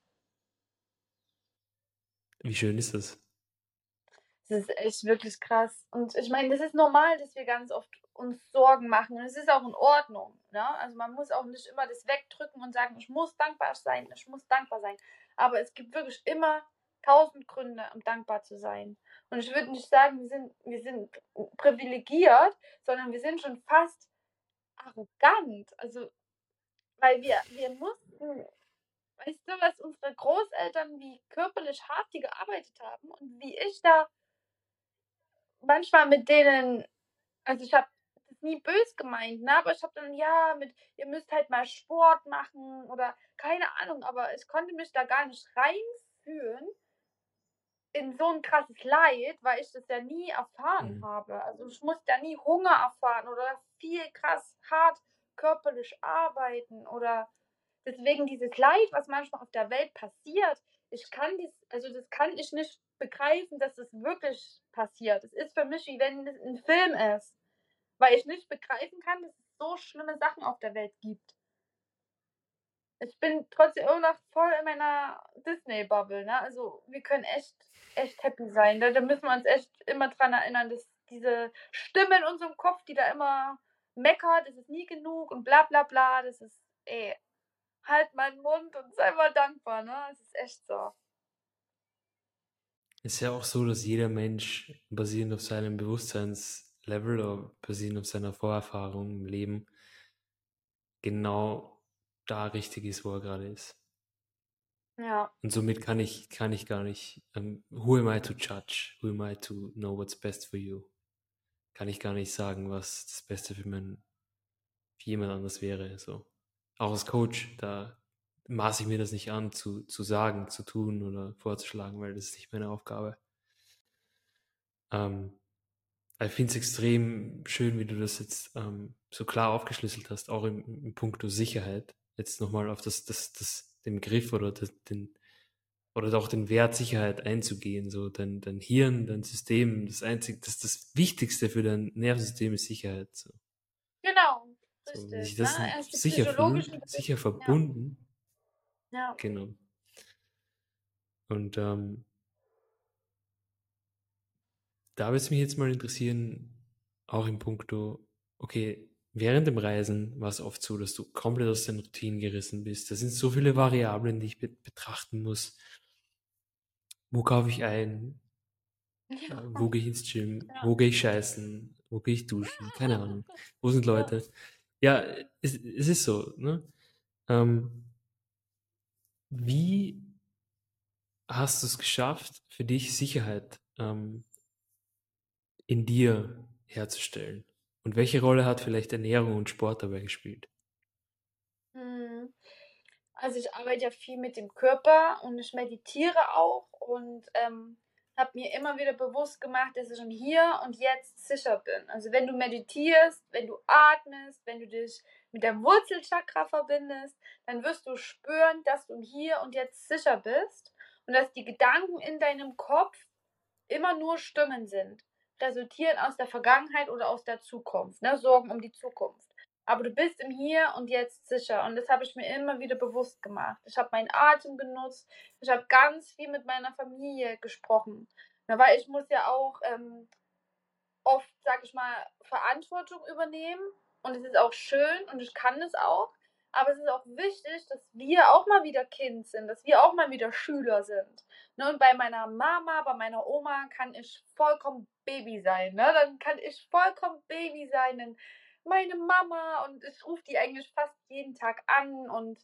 Wie schön ist das? Das ist echt wirklich krass. Und ich meine, das ist normal, dass wir ganz oft uns Sorgen machen. Und es ist auch in Ordnung. Ne? Also man muss auch nicht immer das wegdrücken und sagen, ich muss dankbar sein, ich muss dankbar sein. Aber es gibt wirklich immer tausend Gründe, um dankbar zu sein. Und ich würde nicht sagen, wir sind, wir sind privilegiert, sondern wir sind schon fast arrogant. Also, weil wir, wir mussten, weißt du, was unsere Großeltern, wie körperlich hart die gearbeitet haben und wie ich da manchmal mit denen, also ich habe das nie bös gemeint, ne? aber ich habe dann, ja, mit, ihr müsst halt mal Sport machen oder keine Ahnung, aber ich konnte mich da gar nicht reinfühlen in so ein krasses Leid, weil ich das ja nie erfahren Mhm. habe. Also ich musste ja nie Hunger erfahren oder viel krass hart körperlich arbeiten oder deswegen dieses Leid, was manchmal auf der Welt passiert, ich kann dies, also das kann ich nicht begreifen, dass das wirklich passiert. Es ist für mich wie wenn es ein Film ist, weil ich nicht begreifen kann, dass es so schlimme Sachen auf der Welt gibt. Ich bin trotzdem immer noch voll in meiner Disney-Bubble, ne? Also wir können echt, echt happy sein. Da, da müssen wir uns echt immer dran erinnern, dass diese Stimme in unserem Kopf, die da immer meckert, es ist nie genug und bla bla bla, das ist, ey, halt meinen Mund und sei mal dankbar, ne? Es ist echt so. Ist ja auch so, dass jeder Mensch basierend auf seinem Bewusstseinslevel oder basierend auf seiner Vorerfahrung im Leben genau da richtig ist, wo er gerade ist. Ja, Und somit kann ich, kann ich gar nicht, ähm, who am I to judge? Who am I to know what's best for you? Kann ich gar nicht sagen, was das Beste für, mein, für jemand anders wäre. So. Auch als Coach, da maße ich mir das nicht an, zu, zu sagen, zu tun oder vorzuschlagen, weil das ist nicht meine Aufgabe. Ähm, ich finde es extrem schön, wie du das jetzt ähm, so klar aufgeschlüsselt hast, auch im, im Punkto Sicherheit. Jetzt nochmal auf das, das, das, den Begriff oder das, den oder auch den Wert Sicherheit einzugehen. So dein, dein Hirn, dein System, das einzige, das, das Wichtigste für dein Nervensystem ist Sicherheit. So. genau. So, wenn Richtig. sich das ne? Sicher fühlt, sicher verbunden, Ja. ja. genau. Und ähm, da würde es mich jetzt mal interessieren, auch im Punkto, okay, während dem Reisen war es oft so, dass du komplett aus den Routinen gerissen bist. Da sind so viele Variablen, die ich be betrachten muss. Wo kaufe ich ein? Äh, wo gehe ich ins Gym? Ja. Wo gehe ich scheißen? Wo gehe ich duschen? Keine Ahnung. Wo sind Leute? Ja, es, es ist so, ne? Ähm, wie hast du es geschafft, für dich Sicherheit ähm, in dir herzustellen? Und welche Rolle hat vielleicht Ernährung und Sport dabei gespielt? Hm. Also ich arbeite ja viel mit dem Körper und ich meditiere auch und ähm, habe mir immer wieder bewusst gemacht, dass ich im Hier und Jetzt sicher bin. Also wenn du meditierst, wenn du atmest, wenn du dich mit der Wurzelchakra verbindest, dann wirst du spüren, dass du im Hier und Jetzt sicher bist und dass die Gedanken in deinem Kopf immer nur Stimmen sind, resultieren aus der Vergangenheit oder aus der Zukunft, ne? Sorgen um die Zukunft. Aber du bist im Hier und Jetzt sicher. Und das habe ich mir immer wieder bewusst gemacht. Ich habe meinen Atem genutzt. Ich habe ganz viel mit meiner Familie gesprochen. Na, weil ich muss ja auch ähm, oft, sag ich mal, Verantwortung übernehmen. Und es ist auch schön und ich kann es auch. Aber es ist auch wichtig, dass wir auch mal wieder Kind sind, dass wir auch mal wieder Schüler sind. Ne? Und bei meiner Mama, bei meiner Oma kann ich vollkommen Baby sein. Ne? Dann kann ich vollkommen Baby sein. Denn meine Mama und ich rufe die eigentlich fast jeden Tag an und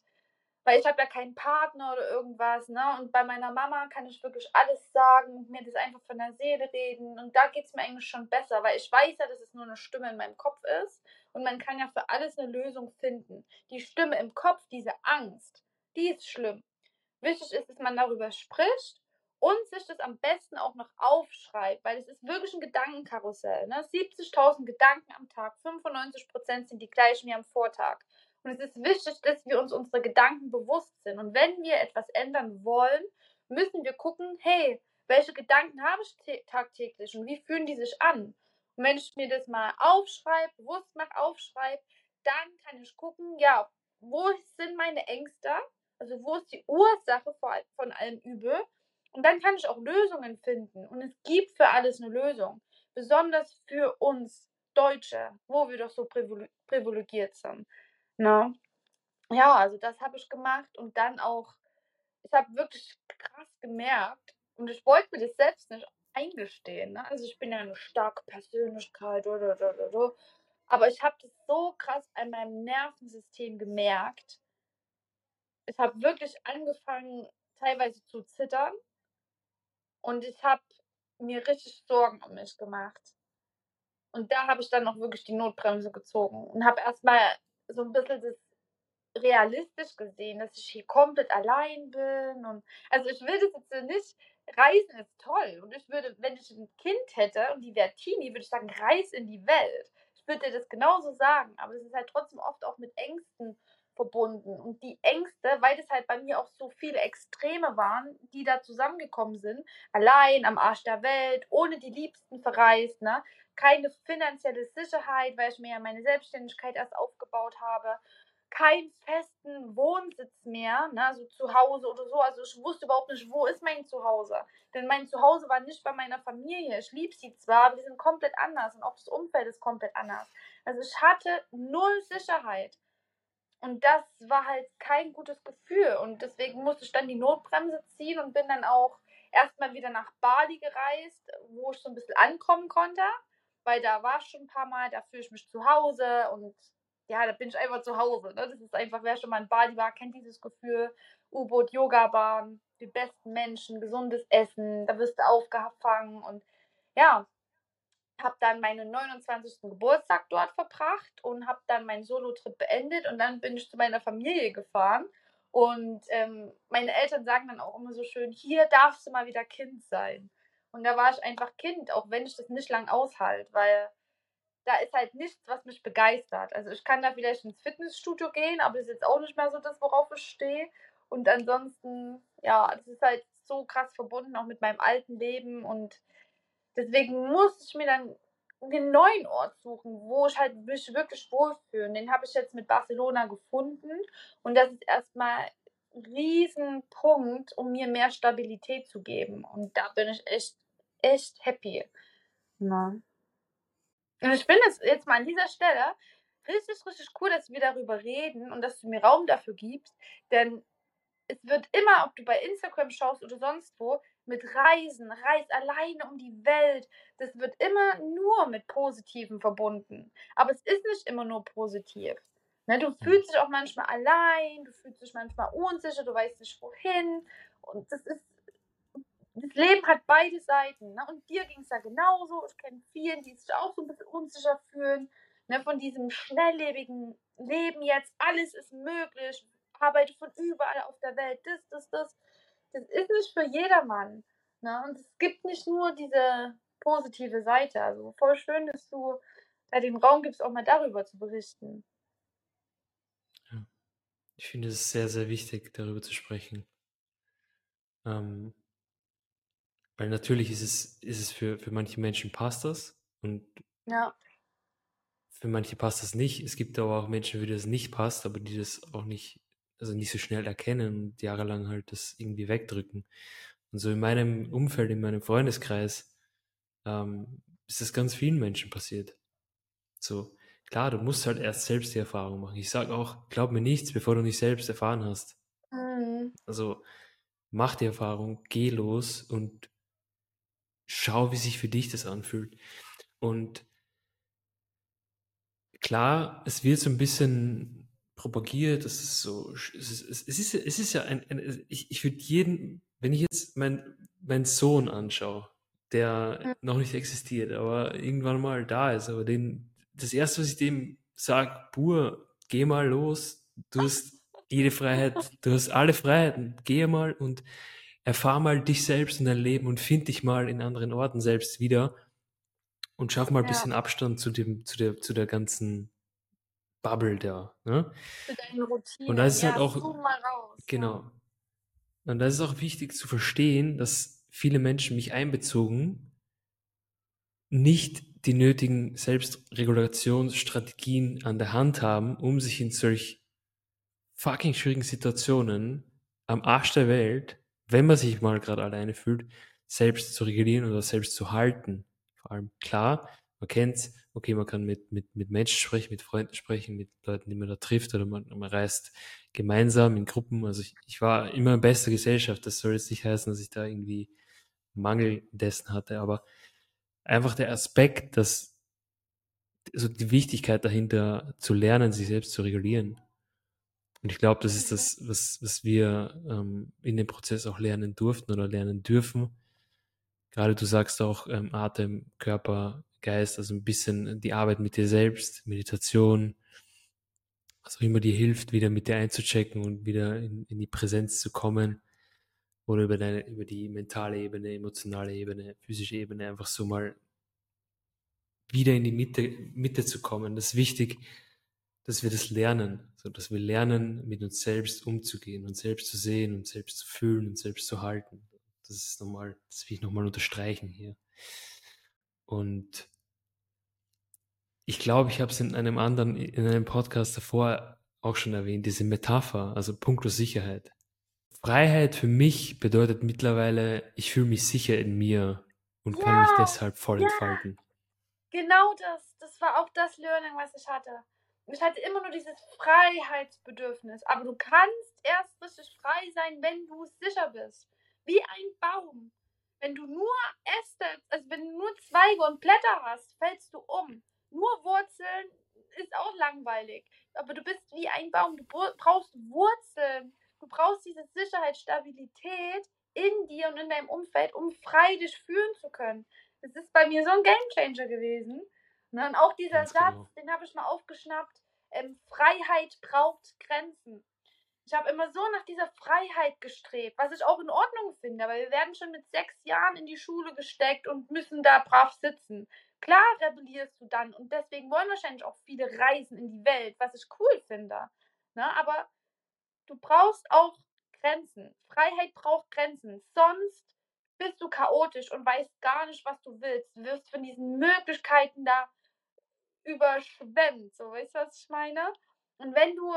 weil ich habe ja keinen Partner oder irgendwas, ne? Und bei meiner Mama kann ich wirklich alles sagen und mir das einfach von der Seele reden. Und da geht es mir eigentlich schon besser, weil ich weiß ja, dass es nur eine Stimme in meinem Kopf ist. Und man kann ja für alles eine Lösung finden. Die Stimme im Kopf, diese Angst, die ist schlimm. Wichtig ist, dass man darüber spricht und sich das am besten auch noch aufschreibt, weil es ist wirklich ein Gedankenkarussell. Ne? 70.000 Gedanken am Tag, 95% sind die gleichen wie am Vortag. Und es ist wichtig, dass wir uns unsere Gedanken bewusst sind. Und wenn wir etwas ändern wollen, müssen wir gucken, hey, welche Gedanken habe ich tagtäglich und wie fühlen die sich an? Ich mir das mal aufschreibe, bewusst mache, aufschreibe, dann kann ich gucken, ja, wo sind meine Ängste? Also wo ist die Ursache von allem Übel? Und dann kann ich auch Lösungen finden. Und es gibt für alles eine Lösung. Besonders für uns Deutsche, wo wir doch so privilegiert sind. Ne? Ja, also das habe ich gemacht und dann auch, ich habe wirklich krass gemerkt und ich wollte mir das selbst nicht eingestehen. Ne? Also ich bin ja eine starke Persönlichkeit oder, oder, oder, aber ich habe das so krass an meinem Nervensystem gemerkt. Ich habe wirklich angefangen, teilweise zu zittern und ich habe mir richtig Sorgen um mich gemacht. Und da habe ich dann auch wirklich die Notbremse gezogen und habe erstmal so ein bisschen das realistisch gesehen, dass ich hier komplett allein bin. Und also ich will das jetzt nicht, Reisen ist toll. Und ich würde, wenn ich ein Kind hätte und die wäre Teenie, würde ich sagen, reis in die Welt. Ich würde dir das genauso sagen, aber es ist halt trotzdem oft auch mit Ängsten verbunden. Und die Ängste, weil das halt bei mir auch so viele Extreme waren, die da zusammengekommen sind, allein am Arsch der Welt, ohne die Liebsten verreist, ne? keine finanzielle Sicherheit, weil ich mir ja meine Selbstständigkeit erst aufgebaut habe, keinen festen Wohnsitz mehr, ne, so zu Hause oder so. Also ich wusste überhaupt nicht, wo ist mein Zuhause. Denn mein Zuhause war nicht bei meiner Familie. Ich liebe sie zwar, aber die sind komplett anders und auch das Umfeld ist komplett anders. Also ich hatte null Sicherheit. Und das war halt kein gutes Gefühl. Und deswegen musste ich dann die Notbremse ziehen und bin dann auch erstmal wieder nach Bali gereist, wo ich so ein bisschen ankommen konnte weil da war ich schon ein paar Mal, da fühle ich mich zu Hause und ja, da bin ich einfach zu Hause. Ne? Das ist einfach, wer schon mal in Bali war, kennt dieses Gefühl. U-Boot, Yoga-Bahn, die besten Menschen, gesundes Essen, da wirst du aufgefangen und ja, habe dann meinen 29. Geburtstag dort verbracht und habe dann meinen Solo-Trip beendet und dann bin ich zu meiner Familie gefahren und ähm, meine Eltern sagen dann auch immer so schön, hier darfst du mal wieder Kind sein. Und da war ich einfach Kind, auch wenn ich das nicht lang aushalte, weil da ist halt nichts, was mich begeistert. Also ich kann da vielleicht ins Fitnessstudio gehen, aber das ist jetzt auch nicht mehr so das, worauf ich stehe. Und ansonsten, ja, das ist halt so krass verbunden auch mit meinem alten Leben und deswegen muss ich mir dann einen neuen Ort suchen, wo ich halt mich wirklich wohlfühle. Den habe ich jetzt mit Barcelona gefunden und das ist erstmal Riesenpunkt, um mir mehr Stabilität zu geben. Und da bin ich echt, echt happy. Na. Und ich finde es jetzt mal an dieser Stelle richtig, richtig cool, dass wir darüber reden und dass du mir Raum dafür gibst. Denn es wird immer, ob du bei Instagram schaust oder sonst wo, mit Reisen, Reis alleine um die Welt, das wird immer nur mit Positiven verbunden. Aber es ist nicht immer nur positiv. Ne, du fühlst dich auch manchmal allein, du fühlst dich manchmal unsicher, du weißt nicht wohin. Und das ist, das Leben hat beide Seiten. Ne? Und dir ging es ja genauso. Ich kenne vielen, die sich auch so ein bisschen unsicher fühlen. Ne? Von diesem schnelllebigen Leben jetzt, alles ist möglich, arbeite von überall auf der Welt, das, das, das. Das ist nicht für jedermann. Ne? Und es gibt nicht nur diese positive Seite. Also voll schön, dass du da den Raum gibst, auch mal darüber zu berichten. Ich finde es sehr, sehr wichtig, darüber zu sprechen. Ähm, weil natürlich ist es, ist es für, für manche Menschen passt das und ja. für manche passt das nicht. Es gibt aber auch Menschen, für die das nicht passt, aber die das auch nicht, also nicht so schnell erkennen und jahrelang halt das irgendwie wegdrücken. Und so in meinem Umfeld, in meinem Freundeskreis, ähm, ist das ganz vielen Menschen passiert. So, klar, du musst halt erst selbst die Erfahrung machen. Ich sage auch, glaub mir nichts, bevor du nicht selbst erfahren hast. Mhm. Also mach die Erfahrung, geh los und schau, wie sich für dich das anfühlt. Und klar, es wird so ein bisschen propagiert, das ist so, es ist, es ist, es ist ja ein, ein ich, ich würde jeden, wenn ich jetzt mein, meinen Sohn anschaue, der noch nicht existiert, aber irgendwann mal da ist, aber den, das erste, was ich dem sage, Bur, geh mal los, du hast jede Freiheit, du hast alle Freiheiten, geh mal und erfahr mal dich selbst und dein Leben und find dich mal in anderen Orten selbst wieder und schaff mal ein Ja. bisschen Abstand zu dem, zu der, zu der ganzen Bubble da. Ne? Zu deinen Routinen. Und da ist es ja, halt auch, raus. genau. Und da ist auch wichtig zu verstehen, dass viele Menschen mich einbezogen nicht die nötigen Selbstregulationsstrategien an der Hand haben, um sich in solch fucking schwierigen Situationen am Arsch der Welt, wenn man sich mal gerade alleine fühlt, selbst zu regulieren oder selbst zu halten. Vor allem klar, man kennt's, okay, man kann mit, mit, mit Menschen sprechen, mit Freunden sprechen, mit Leuten, die man da trifft oder man, man reist gemeinsam in Gruppen. Also ich, ich war immer in bester Gesellschaft. Das soll jetzt nicht heißen, dass ich da irgendwie Mangel dessen hatte, aber einfach der Aspekt, dass also die Wichtigkeit dahinter zu lernen, sich selbst zu regulieren. Und ich glaube, das ist das, was, was wir ähm, in dem Prozess auch lernen durften oder lernen dürfen. Gerade du sagst auch ähm, Atem, Körper, Geist, also ein bisschen die Arbeit mit dir selbst, Meditation, was auch immer dir hilft, wieder mit dir einzuchecken und wieder in, in die Präsenz zu kommen oder über deine, über die mentale Ebene, emotionale Ebene, physische Ebene einfach so mal wieder in die Mitte, Mitte zu kommen. Das ist wichtig, dass wir das lernen, so dass wir lernen, mit uns selbst umzugehen und selbst zu sehen und selbst zu fühlen und selbst zu halten. Das ist nochmal, das will ich nochmal unterstreichen hier. Und ich glaube, ich habe es in einem anderen, in einem Podcast davor auch schon erwähnt, diese Metapher, also puncto Sicherheit. Freiheit für mich bedeutet mittlerweile, ich fühle mich sicher in mir und kann mich Ja, deshalb voll ja. entfalten. Genau das. Das war auch das Learning, was ich hatte. Ich hatte immer nur dieses Freiheitsbedürfnis. Aber du kannst erst richtig frei sein, wenn du sicher bist. Wie ein Baum. Wenn du nur Äste, also wenn du nur Zweige und Blätter hast, fällst du um. Nur Wurzeln ist auch langweilig. Aber du bist wie ein Baum. Du br- brauchst Wurzeln. Du brauchst diese Sicherheit, Stabilität in dir und in deinem Umfeld, um frei dich fühlen zu können. Das ist bei mir so ein Gamechanger gewesen. Ne? Und auch dieser Ganz Satz, genau. den habe ich mal aufgeschnappt. Ähm, Freiheit braucht Grenzen. Ich habe immer so nach dieser Freiheit gestrebt, was ich auch in Ordnung finde, aber wir werden schon mit sechs Jahren in die Schule gesteckt und müssen da brav sitzen. Klar rebellierst du dann und deswegen wollen wahrscheinlich auch viele reisen in die Welt, was ich cool finde. Ne? Aber du brauchst auch Grenzen. Freiheit braucht Grenzen. Sonst bist du chaotisch und weißt gar nicht, was du willst. Du wirst von diesen Möglichkeiten da überschwemmt. So, weißt du, was ich meine? Und wenn du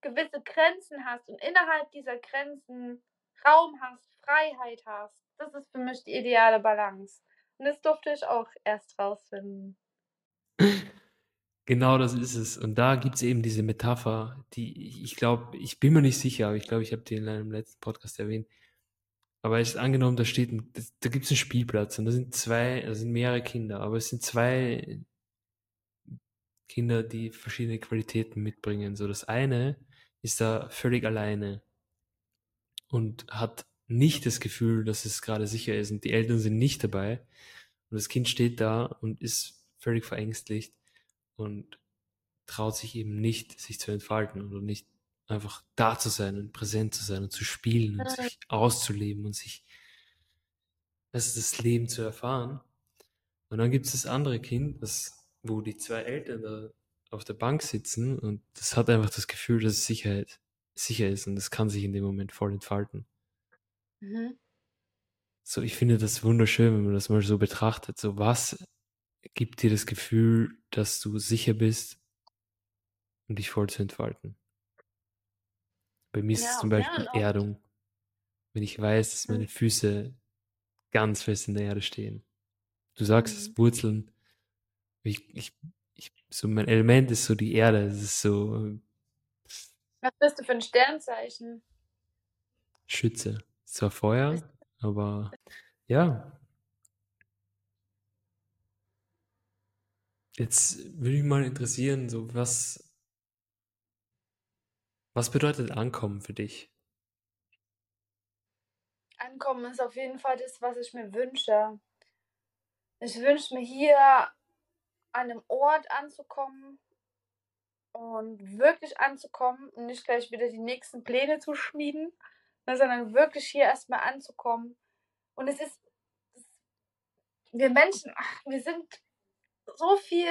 gewisse Grenzen hast und innerhalb dieser Grenzen Raum hast, Freiheit hast, das ist für mich die ideale Balance. Und das durfte ich auch erst rausfinden. Genau das ist es. Und da gibt es eben diese Metapher, die ich- glaube, ich bin mir nicht sicher, aber ich glaube, ich habe die in einem letzten Podcast erwähnt. Aber es ist angenommen, da steht, da gibt es einen Spielplatz und da sind zwei, da sind mehrere Kinder, aber es sind zwei Kinder, die verschiedene Qualitäten mitbringen. So das eine ist da völlig alleine und hat nicht das Gefühl, dass es gerade sicher ist und die Eltern sind nicht dabei und das Kind steht da und ist völlig verängstigt und traut sich eben nicht, sich zu entfalten oder nicht einfach da zu sein und präsent zu sein und zu spielen und sich auszuleben und sich ist das Leben zu erfahren. Und dann gibt es das andere Kind, das, wo die zwei Eltern da auf der Bank sitzen und das hat einfach das Gefühl, dass es Sicherheit, sicher ist und das kann sich in dem Moment voll entfalten. Mhm. So, ich finde das wunderschön, wenn man das mal so betrachtet. So, was gibt dir das Gefühl, dass du sicher bist und dich voll zu entfalten? Bei mir ist es Ja, zum ja, Beispiel auch- Erdung. Wenn ich weiß, dass meine Mhm. Füße ganz fest in der Erde stehen. Du sagst es, Mhm. Wurzeln. Ich, ich ich, so mein Element ist so die Erde. Es ist so. Was bist du für ein Sternzeichen? Schütze. Zwar Feuer, aber ja. Jetzt würde mich mal interessieren, so was, was bedeutet Ankommen für dich? Ankommen ist auf jeden Fall das, was ich mir wünsche. Ich wünsche mir hier an einem Ort anzukommen und wirklich anzukommen und nicht gleich wieder die nächsten Pläne zu schmieden, ne, sondern wirklich hier erstmal anzukommen. Und es ist, wir Menschen, ach, wir sind so viel,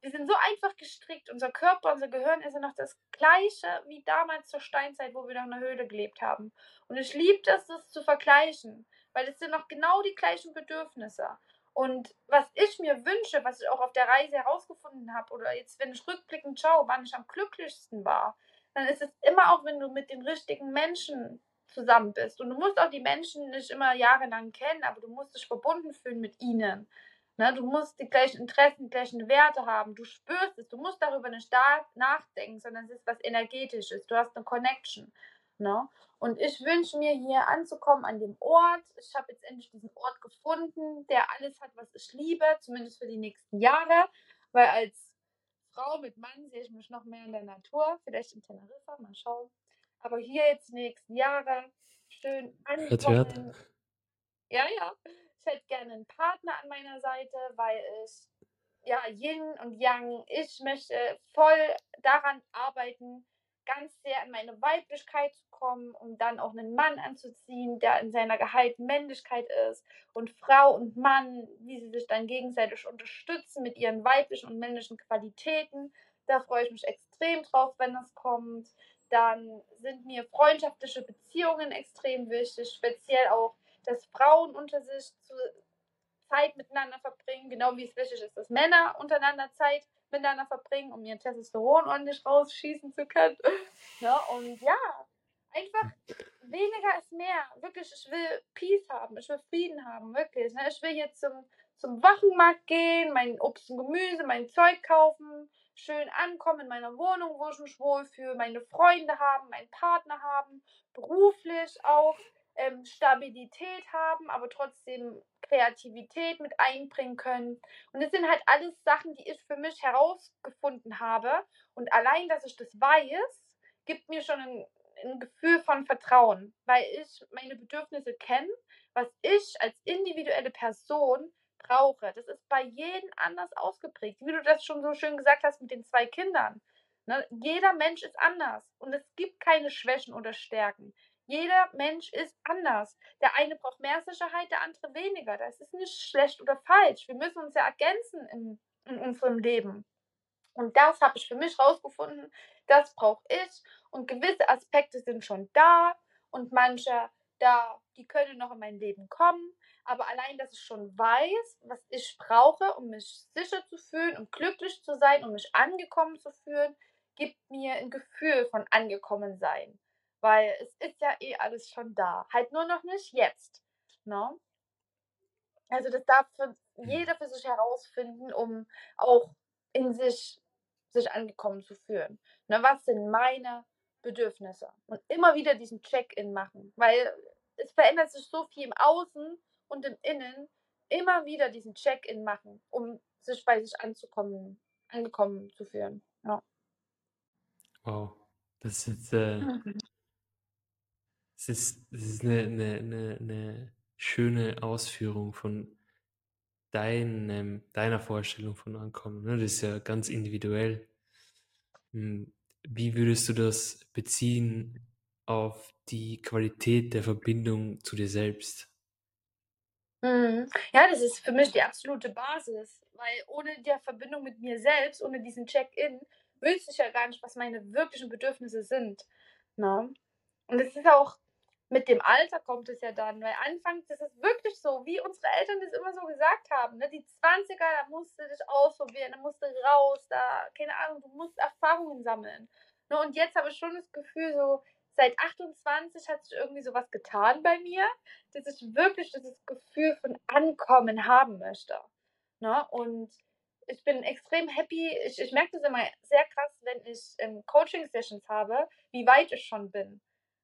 wir sind so einfach gestrickt. Unser Körper, unser Gehirn ist ja noch das gleiche wie damals zur Steinzeit, wo wir noch in der Höhle gelebt haben. Und ich liebe das, das zu vergleichen, weil es sind noch genau die gleichen Bedürfnisse. Und was ich mir wünsche, was ich auch auf der Reise herausgefunden habe, oder jetzt, wenn ich rückblickend schaue, wann ich am glücklichsten war, dann ist es immer auch, wenn du mit den richtigen Menschen zusammen bist. Und du musst auch die Menschen nicht immer jahrelang kennen, aber du musst dich verbunden fühlen mit ihnen. Ne? Du musst die gleichen Interessen, die gleichen Werte haben. Du spürst es. Du musst darüber nicht nachdenken, sondern es ist was Energetisches. Du hast eine Connection. Ne? Und ich wünsche mir hier anzukommen an dem Ort. Ich habe jetzt endlich diesen Ort gefunden, der alles hat, was ich liebe, zumindest für die nächsten Jahre. Weil als Frau mit Mann sehe ich mich noch mehr in der Natur, vielleicht in Teneriffa, mal schauen. Aber hier jetzt die nächsten Jahre schön ankommen. Ja, ja. Ich hätte gerne einen Partner an meiner Seite, weil ich ja Yin und Yang, ich möchte voll daran arbeiten, ganz sehr in meine Weiblichkeit zu kommen, um dann auch einen Mann anzuziehen, der in seiner geheilten Männlichkeit ist und Frau und Mann, wie sie sich dann gegenseitig unterstützen mit ihren weiblichen und männlichen Qualitäten. Da freue ich mich extrem drauf, wenn das kommt. Dann sind mir freundschaftliche Beziehungen extrem wichtig, speziell auch, dass Frauen unter sich Zeit miteinander verbringen, genau wie es wichtig ist, dass Männer untereinander Zeit miteinander verbringen, um ihr Testosteron ordentlich rausschießen zu können. Ja, und ja, einfach weniger ist mehr. Wirklich, ich will Peace haben, ich will Frieden haben, wirklich. Ne? Ich will jetzt zum, zum Wochenmarkt gehen, mein Obst und Gemüse, mein Zeug kaufen, schön ankommen in meiner Wohnung, wo ich mich wohlfühle, meine Freunde haben, meinen Partner haben, beruflich auch ähm, Stabilität haben, aber trotzdem Kreativität mit einbringen können. Und das sind halt alles Sachen, die ich für mich herausgefunden habe. Und allein, dass ich das weiß, gibt mir schon ein, ein Gefühl von Vertrauen, weil ich meine Bedürfnisse kenne, was ich als individuelle Person brauche. Das ist bei jedem anders ausgeprägt. Wie du das schon so schön gesagt hast mit den zwei Kindern. Ne? Jeder Mensch ist anders und es gibt keine Schwächen oder Stärken. Jeder Mensch ist anders. Der eine braucht mehr Sicherheit, der andere weniger. Das ist nicht schlecht oder falsch. Wir müssen uns ja ergänzen in, in unserem Leben. Und das habe ich für mich rausgefunden. Das brauche ich. Und gewisse Aspekte sind schon da. Und manche, da, die können noch in mein Leben kommen. Aber allein, dass ich schon weiß, was ich brauche, um mich sicher zu fühlen, um glücklich zu sein, um mich angekommen zu fühlen, gibt mir ein Gefühl von angekommen sein. Weil es ist ja eh alles schon da. Halt nur noch nicht jetzt. Ne? Also das darf für mhm. jeder für sich herausfinden, um auch in sich sich angekommen zu fühlen. Ne, was sind meine Bedürfnisse? Und immer wieder diesen Check-in machen, weil es verändert sich so viel im Außen und im Innen. Immer wieder diesen Check-in machen, um sich bei sich anzukommen, angekommen zu fühlen. Ja. Wow, das ist äh, mhm. Es ist, es ist eine, eine, eine, eine schöne Ausführung von deinem, deiner Vorstellung von Ankommen. Ne? Das ist ja ganz individuell. Hm, wie würdest du das beziehen auf die Qualität der Verbindung zu dir selbst? Mhm. Ja, das ist für mich die absolute Basis, weil ohne die Verbindung mit mir selbst, ohne diesen Check-in, wüsste ich ja gar nicht, was meine wirklichen Bedürfnisse sind. Ne? Und es ist auch mit dem Alter kommt es ja dann, weil anfangs ist es wirklich so, wie unsere Eltern das immer so gesagt haben, ne? die 20er, da musst du dich ausprobieren, da musst du raus, da, keine Ahnung, du musst Erfahrungen sammeln. Ne? Und jetzt habe ich schon das Gefühl, so seit 28 hat sich irgendwie sowas getan bei mir, dass ich wirklich dieses Gefühl von Ankommen haben möchte. Ne? Und ich bin extrem happy. Ich, ich merke das immer sehr krass, wenn ich ähm, Coaching-Sessions habe, wie weit ich schon bin.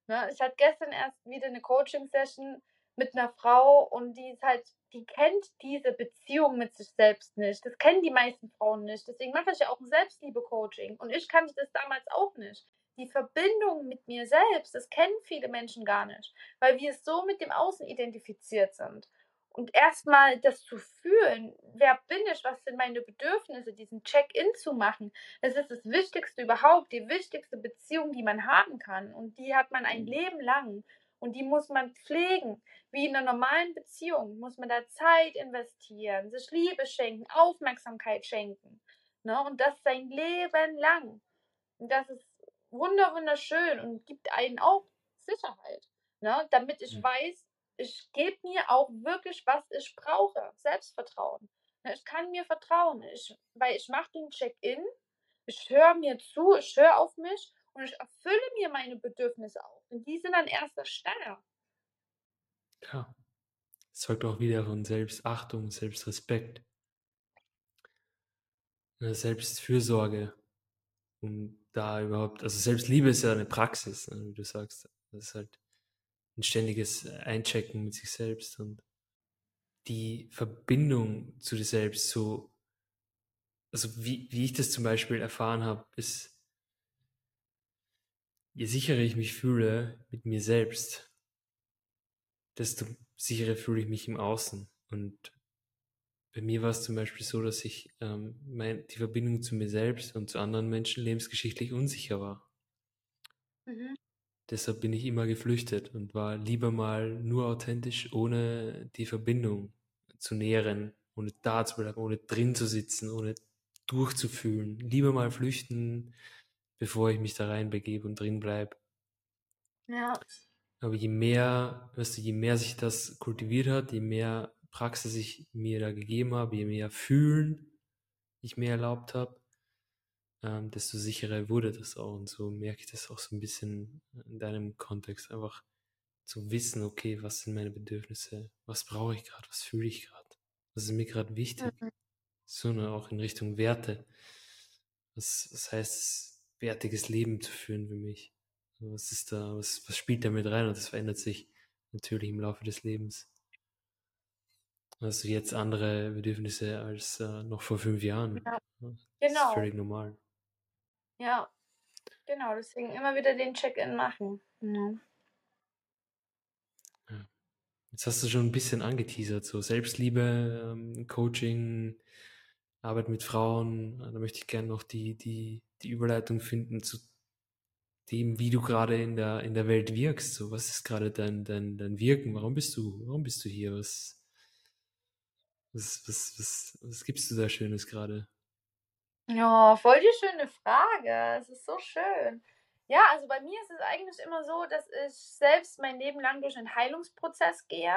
Ne? Ich hatte gestern erst wieder eine Coaching-Session mit einer Frau und die ist halt, die kennt diese Beziehung mit sich selbst nicht. Das kennen die meisten Frauen nicht. Deswegen mache ich ja auch ein Selbstliebe-Coaching. Und ich kannte das damals auch nicht. Die Verbindung mit mir selbst, das kennen viele Menschen gar nicht, weil wir so mit dem Außen identifiziert sind. Und erstmal das zu fühlen, wer bin ich, was sind meine Bedürfnisse, diesen Check-in zu machen, das ist das Wichtigste überhaupt, die wichtigste Beziehung, die man haben kann. Und die hat man ein mhm. Leben lang. Und die muss man pflegen. Wie in einer normalen Beziehung muss man da Zeit investieren, sich Liebe schenken, Aufmerksamkeit schenken. Ne? Und das sein Leben lang. Und das ist wunderschön und gibt einen auch Sicherheit. Ne? Damit ich mhm. weiß, ich gebe mir auch wirklich, was ich brauche. Selbstvertrauen. Ne, ich kann mir vertrauen, ich, weil ich mache den Check-in, ich höre mir zu, ich höre auf mich und ich erfülle mir meine Bedürfnisse auch. Und die sind an erster Stelle. Ja, das zeugt auch wieder von Selbstachtung, Selbstrespekt, Selbstfürsorge. Und da überhaupt, also Selbstliebe ist ja eine Praxis, ne, wie du sagst. Das ist halt ein ständiges Einchecken mit sich selbst und die Verbindung zu dir selbst so, also wie, wie ich das zum Beispiel erfahren habe, ist, je sicherer ich mich fühle mit mir selbst, desto sicherer fühle ich mich im Außen. Und bei mir war es zum Beispiel so, dass ich ähm, mein, die Verbindung zu mir selbst und zu anderen Menschen lebensgeschichtlich unsicher war. Mhm. Deshalb bin ich immer geflüchtet und war lieber mal nur authentisch, ohne die Verbindung zu nähren, ohne da zu bleiben, ohne drin zu sitzen, ohne durchzufühlen. Lieber mal flüchten, bevor ich mich da reinbegebe und drin bleibe. Ja. Aber je mehr, weißt du, je mehr sich das kultiviert hat, je mehr Praxis ich mir da gegeben habe, je mehr Fühlen ich mir erlaubt habe, ähm, desto sicherer wurde das auch. Und so merke ich das auch so ein bisschen in deinem Kontext. Einfach zu wissen, okay, was sind meine Bedürfnisse, was brauche ich gerade, was fühle ich gerade, was ist mir gerade wichtig. Mhm. So ne, auch in Richtung Werte. Was, was heißt wertiges Leben zu führen für mich? Was ist da, was, was spielt da mit rein? Und das verändert sich natürlich im Laufe des Lebens. Also jetzt andere Bedürfnisse als äh, noch vor fünf Jahren. Ja, genau. Das ist völlig normal. Ja, genau, deswegen immer wieder den Check-in machen. Ja. Jetzt hast du schon ein bisschen angeteasert, so Selbstliebe, ähm, Coaching, Arbeit mit Frauen. Da möchte ich gerne noch die, die, die Überleitung finden zu dem, wie du gerade in der, in der Welt wirkst. So, was ist gerade dein, dein, dein Wirken? Warum bist du, warum bist du hier? Was, was, was, was, was gibst du da Schönes gerade? Ja, voll die schöne Frage. Es ist so schön. Ja, also bei mir ist es eigentlich immer so, dass ich selbst mein Leben lang durch einen Heilungsprozess gehe.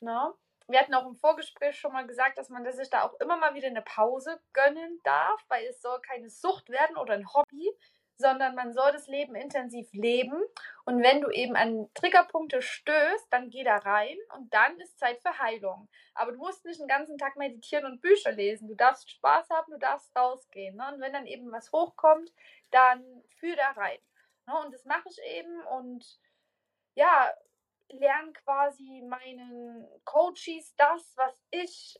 Ne? Wir hatten auch im Vorgespräch schon mal gesagt, dass man sich da auch immer mal wieder eine Pause gönnen darf, weil es soll keine Sucht werden oder ein Hobby, sondern man soll das Leben intensiv leben. Und wenn du eben an Triggerpunkte stößt, dann geh da rein und dann ist Zeit für Heilung. Aber du musst nicht den ganzen Tag meditieren und Bücher lesen. Du darfst Spaß haben, du darfst rausgehen. Ne? Und wenn dann eben was hochkommt, dann fühl da rein. Ne? Und das mache ich eben und ja, lerne quasi meinen Coaches das, was ich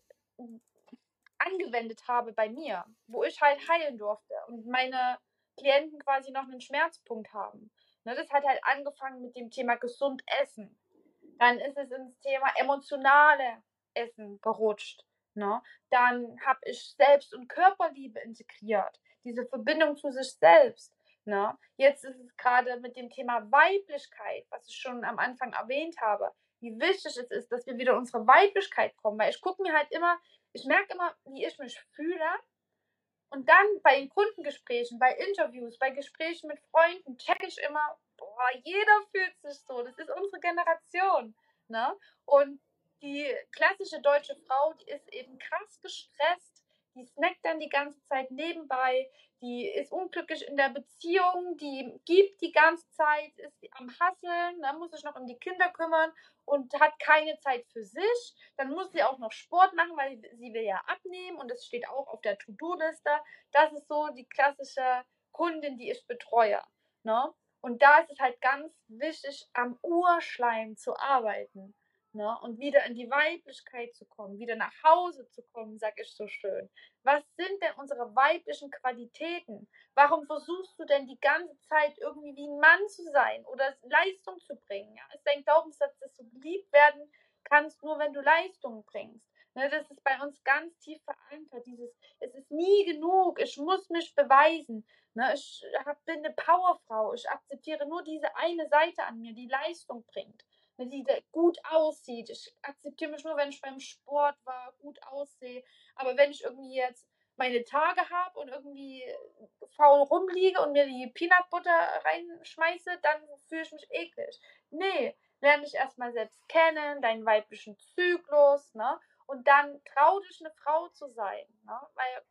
angewendet habe bei mir, wo ich halt heilen durfte. Und meine Klienten quasi noch einen Schmerzpunkt haben. Ne, das hat halt angefangen mit dem Thema gesund essen. Dann ist es ins Thema emotionale Essen gerutscht. Ne? Dann habe ich Selbst- und Körperliebe integriert. Diese Verbindung zu sich selbst. Ne? Jetzt ist es gerade mit dem Thema Weiblichkeit, was ich schon am Anfang erwähnt habe, wie wichtig es ist, dass wir wieder unsere Weiblichkeit kommen. Weil ich gucke mir halt immer, ich merke immer, wie ich mich fühle und dann bei den Kundengesprächen, bei Interviews, bei Gesprächen mit Freunden checke ich immer, boah, jeder fühlt sich so. Das ist unsere Generation. Ne? Und die klassische deutsche Frau, die ist eben krass gestresst, die snackt dann die ganze Zeit nebenbei, die ist unglücklich in der Beziehung, die gibt die ganze Zeit, ist am Hasseln, dann muss sich noch um die Kinder kümmern und hat keine Zeit für sich. Dann muss sie auch noch Sport machen, weil sie will ja abnehmen und das steht auch auf der To-Do-Liste. Das ist so die klassische Kundin, die ich betreue. Ne? Und da ist es halt ganz wichtig, am Urschleim zu arbeiten. Ne? Und wieder in die Weiblichkeit zu kommen, wieder nach Hause zu kommen, sag ich so schön. Was sind denn unsere weiblichen Qualitäten? Warum versuchst du denn die ganze Zeit irgendwie wie ein Mann zu sein oder Leistung zu bringen? Ja? Ist dein Glaubenssatz, dass du geliebt werden kannst, nur wenn du Leistung bringst? Ne, das ist bei uns ganz tief verankert. Dieses, es ist nie genug, ich muss mich beweisen. Ne, ich hab, bin eine Powerfrau, ich akzeptiere nur diese eine Seite an mir, die Leistung bringt wenn sie gut aussieht. Ich akzeptiere mich nur, wenn ich beim Sport war, gut aussehe. Aber wenn ich irgendwie jetzt meine Tage habe und irgendwie faul rumliege und mir die Peanut Butter reinschmeiße, dann fühle ich mich eklig. Nee, lerne dich erstmal selbst kennen, deinen weiblichen Zyklus, ne? Und dann trau dich, eine Frau zu sein, ne? Weil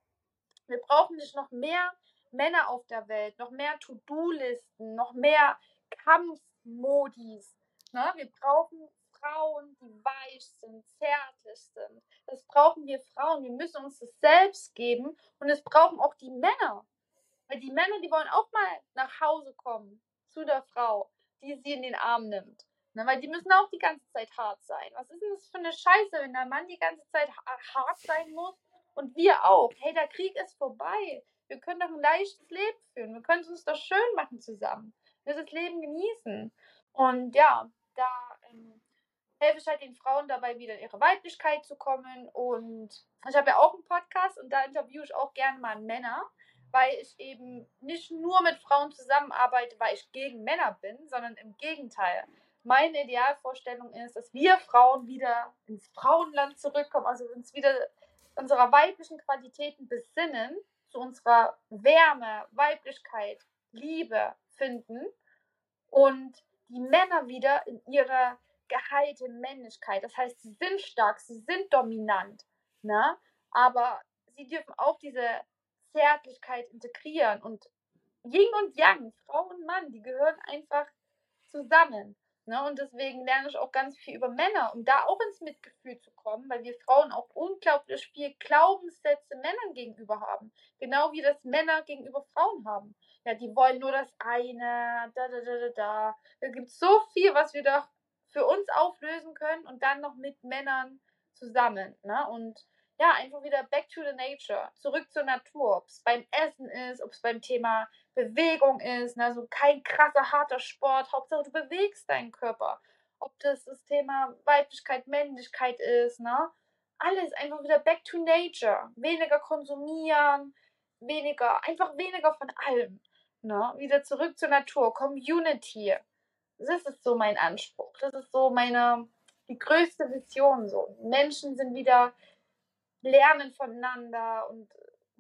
wir brauchen nicht noch mehr Männer auf der Welt, noch mehr To-Do-Listen, noch mehr Kampfmodis, Ne? Wir brauchen Frauen, die weich sind, zärtlich sind. Das brauchen wir Frauen. Wir müssen uns das selbst geben. Und es brauchen auch die Männer. Weil die Männer, die wollen auch mal nach Hause kommen zu der Frau, die sie in den Arm nimmt. Ne? Weil die müssen auch die ganze Zeit hart sein. Was ist denn das für eine Scheiße, wenn der Mann die ganze Zeit hart sein muss und wir auch? Hey, der Krieg ist vorbei. Wir können doch ein leichtes Leben führen. Wir können es uns doch schön machen zusammen. Wir müssen das Leben genießen. Und ja, da ähm, helfe ich halt den Frauen dabei, wieder in ihre Weiblichkeit zu kommen. Und ich habe ja auch einen Podcast und da interviewe ich auch gerne mal Männer, weil ich eben nicht nur mit Frauen zusammenarbeite, weil ich gegen Männer bin, sondern im Gegenteil. Meine Idealvorstellung ist, dass wir Frauen wieder ins Frauenland zurückkommen, also uns wieder unserer weiblichen Qualitäten besinnen, zu unserer Wärme, Weiblichkeit, Liebe finden und die Männer wieder in ihrer geheilten Männlichkeit. Das heißt, sie sind stark, sie sind dominant, ne? aber sie dürfen auch diese Zärtlichkeit integrieren. Und Yin und Yang, Frau und Mann, die gehören einfach zusammen. Ne? Und deswegen lerne ich auch ganz viel über Männer, um da auch ins Mitgefühl zu kommen, weil wir Frauen auch unglaublich viel Glaubenssätze Männern gegenüber haben. Genau wie das Männer gegenüber Frauen haben ja, die wollen nur das eine, da, da, da, da, da. Da gibt es so viel, was wir doch für uns auflösen können und dann noch mit Männern zusammen. Ne? Und ja, einfach wieder back to the nature, zurück zur Natur, ob es beim Essen ist, ob es beim Thema Bewegung ist, ne? also kein krasser, harter Sport, Hauptsache du bewegst deinen Körper. Ob das das Thema Weiblichkeit, Männlichkeit ist, ne? Alles einfach wieder back to nature. Weniger konsumieren, weniger, einfach weniger von allem. Ne? Wieder zurück zur Natur, Community. Das ist so mein Anspruch. Das ist so meine, die größte Vision. So. Menschen sind wieder lernen voneinander und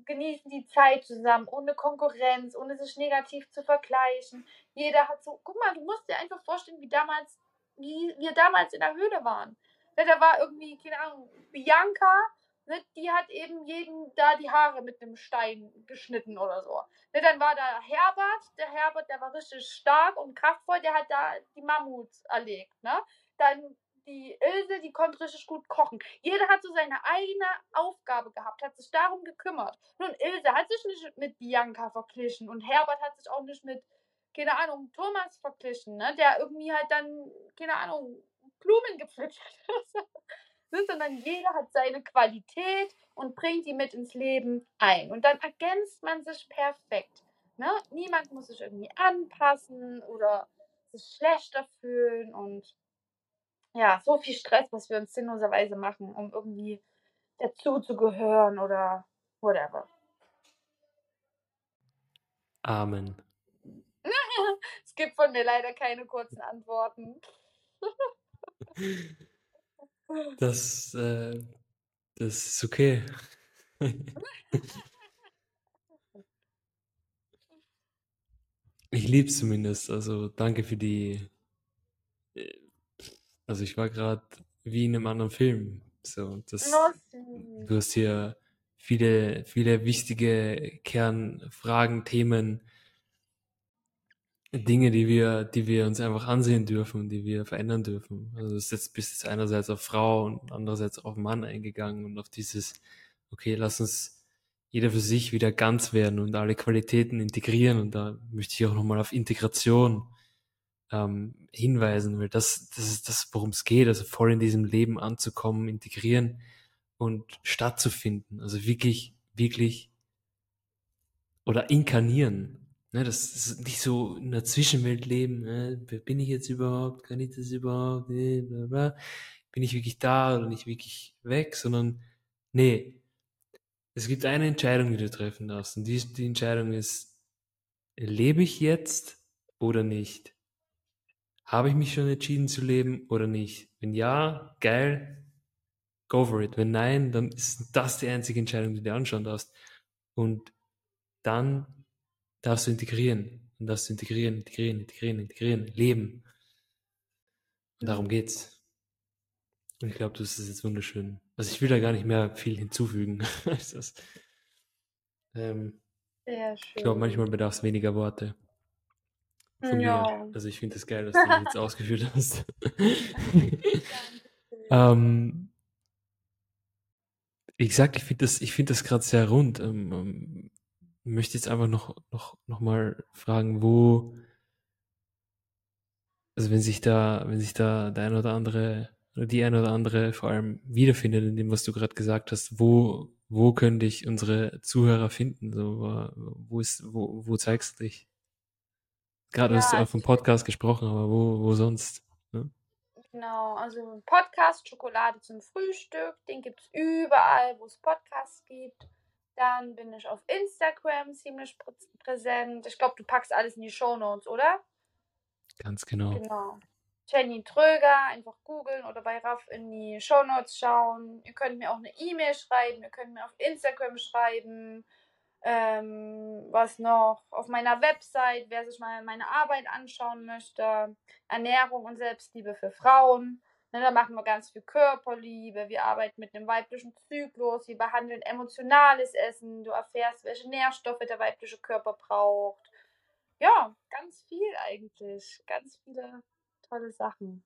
genießen die Zeit zusammen, ohne Konkurrenz, ohne sich negativ zu vergleichen. Jeder hat so, guck mal, du musst dir einfach vorstellen, wie damals, wie wir damals in der Höhle waren. Ja, da war irgendwie, keine Ahnung, Bianca ne, die hat eben jeden da die Haare mit einem Stein geschnitten oder so. Ne, dann war da Herbert, der Herbert, der war richtig stark und kraftvoll, der hat da die Mammuts erlegt. Ne? Dann die Ilse, die konnte richtig gut kochen. Jeder hat so seine eigene Aufgabe gehabt, hat sich darum gekümmert. Nun, Ilse hat sich nicht mit Bianca verglichen und Herbert hat sich auch nicht mit, keine Ahnung, Thomas verglichen, ne? der irgendwie halt dann, keine Ahnung, Blumen gepflückt hat. Ne, sondern jeder hat seine Qualität und bringt die mit ins Leben ein. Und dann ergänzt man sich perfekt. Ne? Niemand muss sich irgendwie anpassen oder sich schlechter fühlen und ja, so viel Stress, was wir uns sinnloserweise machen, um irgendwie dazu zu gehören oder whatever. Amen. es gibt von mir leider keine kurzen Antworten. Das, äh, das ist okay. Ich liebe es zumindest. Also danke für die. Also ich war gerade wie in einem anderen Film. So, das, du hast hier viele, viele wichtige Kernfragen, Themen, Dinge, die wir, die wir uns einfach ansehen dürfen, die wir verändern dürfen. Also ist jetzt bist jetzt einerseits auf Frau und andererseits auf Mann eingegangen und auf dieses, okay, lass uns jeder für sich wieder ganz werden und alle Qualitäten integrieren. Und da möchte ich auch nochmal auf Integration ähm, hinweisen, weil das, das ist das, worum es geht, also voll in diesem Leben anzukommen, integrieren und stattzufinden. Also wirklich, wirklich oder inkarnieren. Ne, das ist nicht so in der Zwischenwelt leben. Ne? Wer bin ich jetzt überhaupt? Kann ich das überhaupt? Nee, bla bla. Bin ich wirklich da oder nicht wirklich weg? Sondern, nee, es gibt eine Entscheidung, die du treffen darfst. Und die, die Entscheidung ist, lebe ich jetzt oder nicht? Habe ich mich schon entschieden zu leben oder nicht? Wenn ja, geil, go for it. Wenn nein, dann ist das die einzige Entscheidung, die du anschauen darfst. Und dann darfst du integrieren. Und darfst du integrieren, integrieren, integrieren, integrieren, leben. Und darum geht's. Und ich glaube, das ist jetzt wunderschön. Also ich will da gar nicht mehr viel hinzufügen. das, ähm, ich glaube, manchmal bedarf es weniger Worte. Von Ja. mir. Also ich finde es das geil, dass du das jetzt ausgeführt hast. ähm, wie gesagt, ich finde das, ich finde das gerade sehr rund. Ähm, ähm, ich möchte jetzt einfach noch, noch, noch mal fragen, wo, also wenn sich da, wenn sich da der ein oder andere oder die ein oder andere vor allem wiederfindet in dem, was du gerade gesagt hast, wo, wo können dich unsere Zuhörer finden? So, wo- wo ist, wo, wo zeigst du dich? Gerade hast du Ja, auch vom ich- Podcast gesprochen, aber wo, wo sonst? Ne? Genau, also Podcast Schokolade zum Frühstück, den gibt es überall, wo es Podcasts gibt. Dann bin ich auf Instagram ziemlich prä präsent. Ich glaube, du packst alles in die Shownotes, oder? Ganz genau. Genau. Jenny Tröger, einfach googeln oder bei Raff in die Shownotes schauen. Ihr könnt mir auch eine E-Mail schreiben, ihr könnt mir auf Instagram schreiben. Ähm, was noch? Auf meiner Website, wer sich mal meine Arbeit anschauen möchte. Ernährung und Selbstliebe für Frauen. Ne, da machen wir ganz viel Körperliebe. Wir arbeiten mit dem weiblichen Zyklus. Wir behandeln emotionales Essen. Du erfährst, welche Nährstoffe der weibliche Körper braucht. Ja, ganz viel eigentlich. Ganz viele tolle Sachen.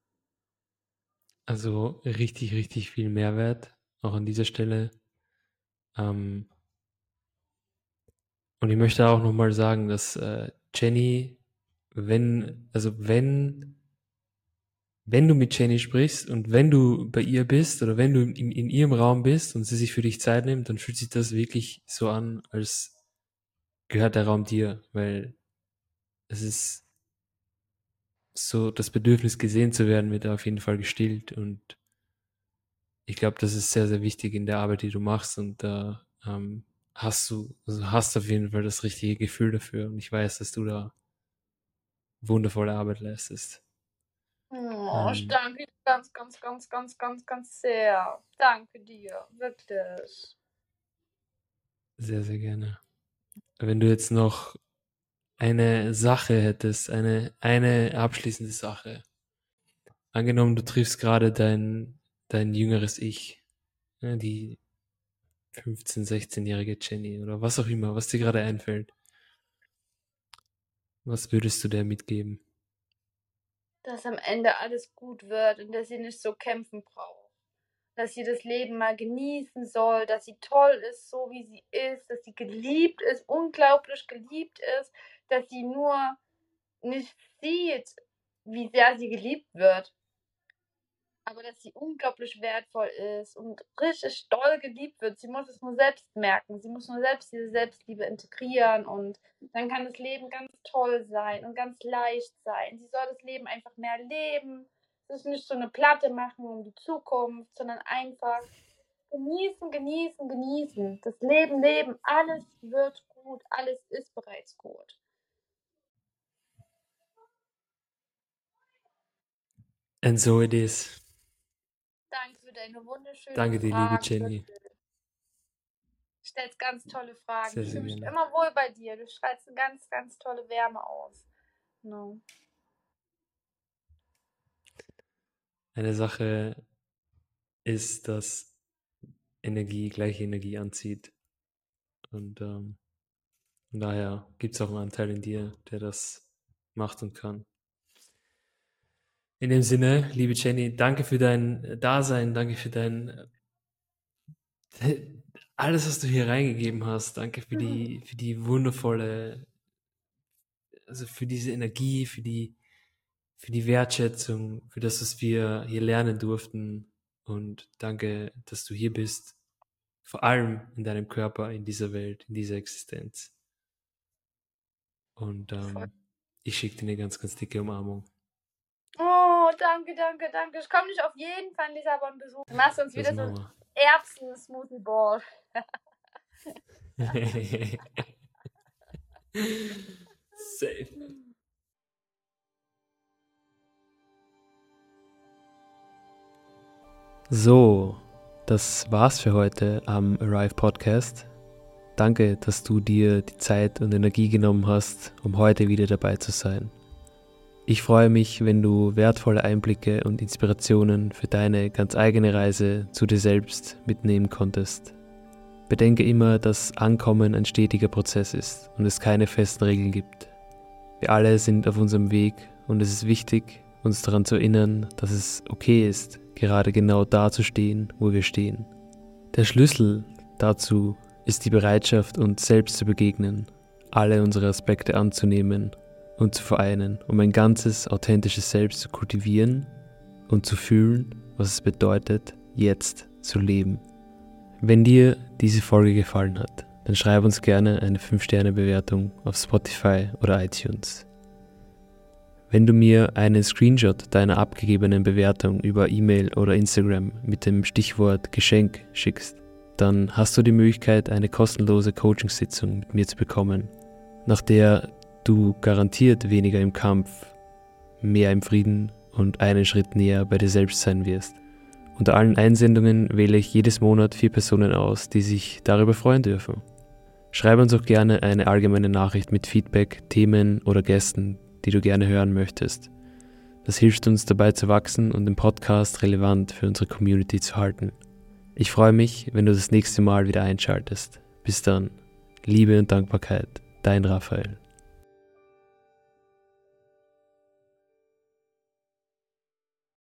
Also richtig, richtig viel Mehrwert, auch an dieser Stelle. Ähm, und ich möchte auch nochmal sagen, dass äh, Jenny, wenn, also wenn, wenn du mit Jenny sprichst und wenn du bei ihr bist oder wenn du in, in ihrem Raum bist und sie sich für dich Zeit nimmt, dann fühlt sich das wirklich so an, als gehört der Raum dir, weil es ist so, das Bedürfnis gesehen zu werden, wird auf jeden Fall gestillt. Und ich glaube, das ist sehr, sehr wichtig in der Arbeit, die du machst. Und da ähm, hast du, also hast auf jeden Fall das richtige Gefühl dafür und ich weiß, dass du da wundervolle Arbeit leistest. Oh, ich Ähm. danke dir ganz, ganz, ganz, ganz, ganz, ganz sehr. Danke dir, wirklich. Sehr, sehr gerne. Wenn du jetzt noch eine Sache hättest, eine, eine abschließende Sache. Angenommen, du triffst gerade dein, dein jüngeres Ich, ne, die 15-, 16-jährige Jenny oder was auch immer, was dir gerade einfällt. Was würdest du der mitgeben? Dass am Ende alles gut wird und dass sie nicht so kämpfen braucht. Dass sie das Leben mal genießen soll, dass sie toll ist, so wie sie ist, dass sie geliebt ist, unglaublich geliebt ist, dass sie nur nicht sieht, wie sehr sie geliebt wird. Aber dass sie unglaublich wertvoll ist und richtig doll geliebt wird. Sie muss es nur selbst merken. Sie muss nur selbst diese Selbstliebe integrieren und dann kann das Leben ganz toll sein und ganz leicht sein. Sie soll das Leben einfach mehr leben. Es ist nicht so eine Platte machen um die Zukunft, sondern einfach genießen, genießen, genießen. Das Leben leben. Alles wird gut. Alles ist bereits gut. And so it is. Deine wunderschöne Danke dir, liebe. Jenny. Du stellst ganz tolle Fragen. Sehr, ich fühle mich immer wohl bei dir. Du strahlst eine ganz, ganz tolle Wärme aus. No. Eine Sache ist, dass Energie gleiche Energie anzieht. Und ähm, daher gibt es auch einen Anteil in dir, der das macht und kann. In dem Sinne, liebe Jenny, danke für dein Dasein, danke für dein alles, was du hier reingegeben hast. Danke für die, für die wundervolle, also für diese Energie, für die, für die Wertschätzung, für das, was wir hier lernen durften. Und danke, dass du hier bist. Vor allem in deinem Körper, in dieser Welt, in dieser Existenz. Und ähm, ich schicke dir eine ganz, ganz dicke Umarmung. Danke, danke, danke. Ich komme nicht auf jeden Fall in Lissabon besuchen. Machst uns wieder so Erbsen-Smoothie Ball. Safe. So, das war's für heute am Arrive Podcast. Danke, dass du dir die Zeit und Energie genommen hast, um heute wieder dabei zu sein. Ich freue mich, wenn du wertvolle Einblicke und Inspirationen für deine ganz eigene Reise zu dir selbst mitnehmen konntest. Bedenke immer, dass Ankommen ein stetiger Prozess ist und es keine festen Regeln gibt. Wir alle sind auf unserem Weg und es ist wichtig, uns daran zu erinnern, dass es okay ist, gerade genau da zu stehen, wo wir stehen. Der Schlüssel dazu ist die Bereitschaft, uns selbst zu begegnen, alle unsere Aspekte anzunehmen und zu vereinen, um ein ganzes, authentisches Selbst zu kultivieren und zu fühlen, was es bedeutet, jetzt zu leben. Wenn dir diese Folge gefallen hat, dann schreib uns gerne eine 5-Sterne-Bewertung auf Spotify oder iTunes. Wenn du mir einen Screenshot deiner abgegebenen Bewertung über E-Mail oder Instagram mit dem Stichwort Geschenk schickst, dann hast du die Möglichkeit, eine kostenlose Coachingsitzung mit mir zu bekommen, nach der du garantiert weniger im Kampf, mehr im Frieden und einen Schritt näher bei dir selbst sein wirst. Unter allen Einsendungen wähle ich jedes Monat vier Personen aus, die sich darüber freuen dürfen. Schreibe uns auch gerne eine allgemeine Nachricht mit Feedback, Themen oder Gästen, die du gerne hören möchtest. Das hilft uns dabei zu wachsen und den Podcast relevant für unsere Community zu halten. Ich freue mich, wenn du das nächste Mal wieder einschaltest. Bis dann. Liebe und Dankbarkeit, dein Raphael.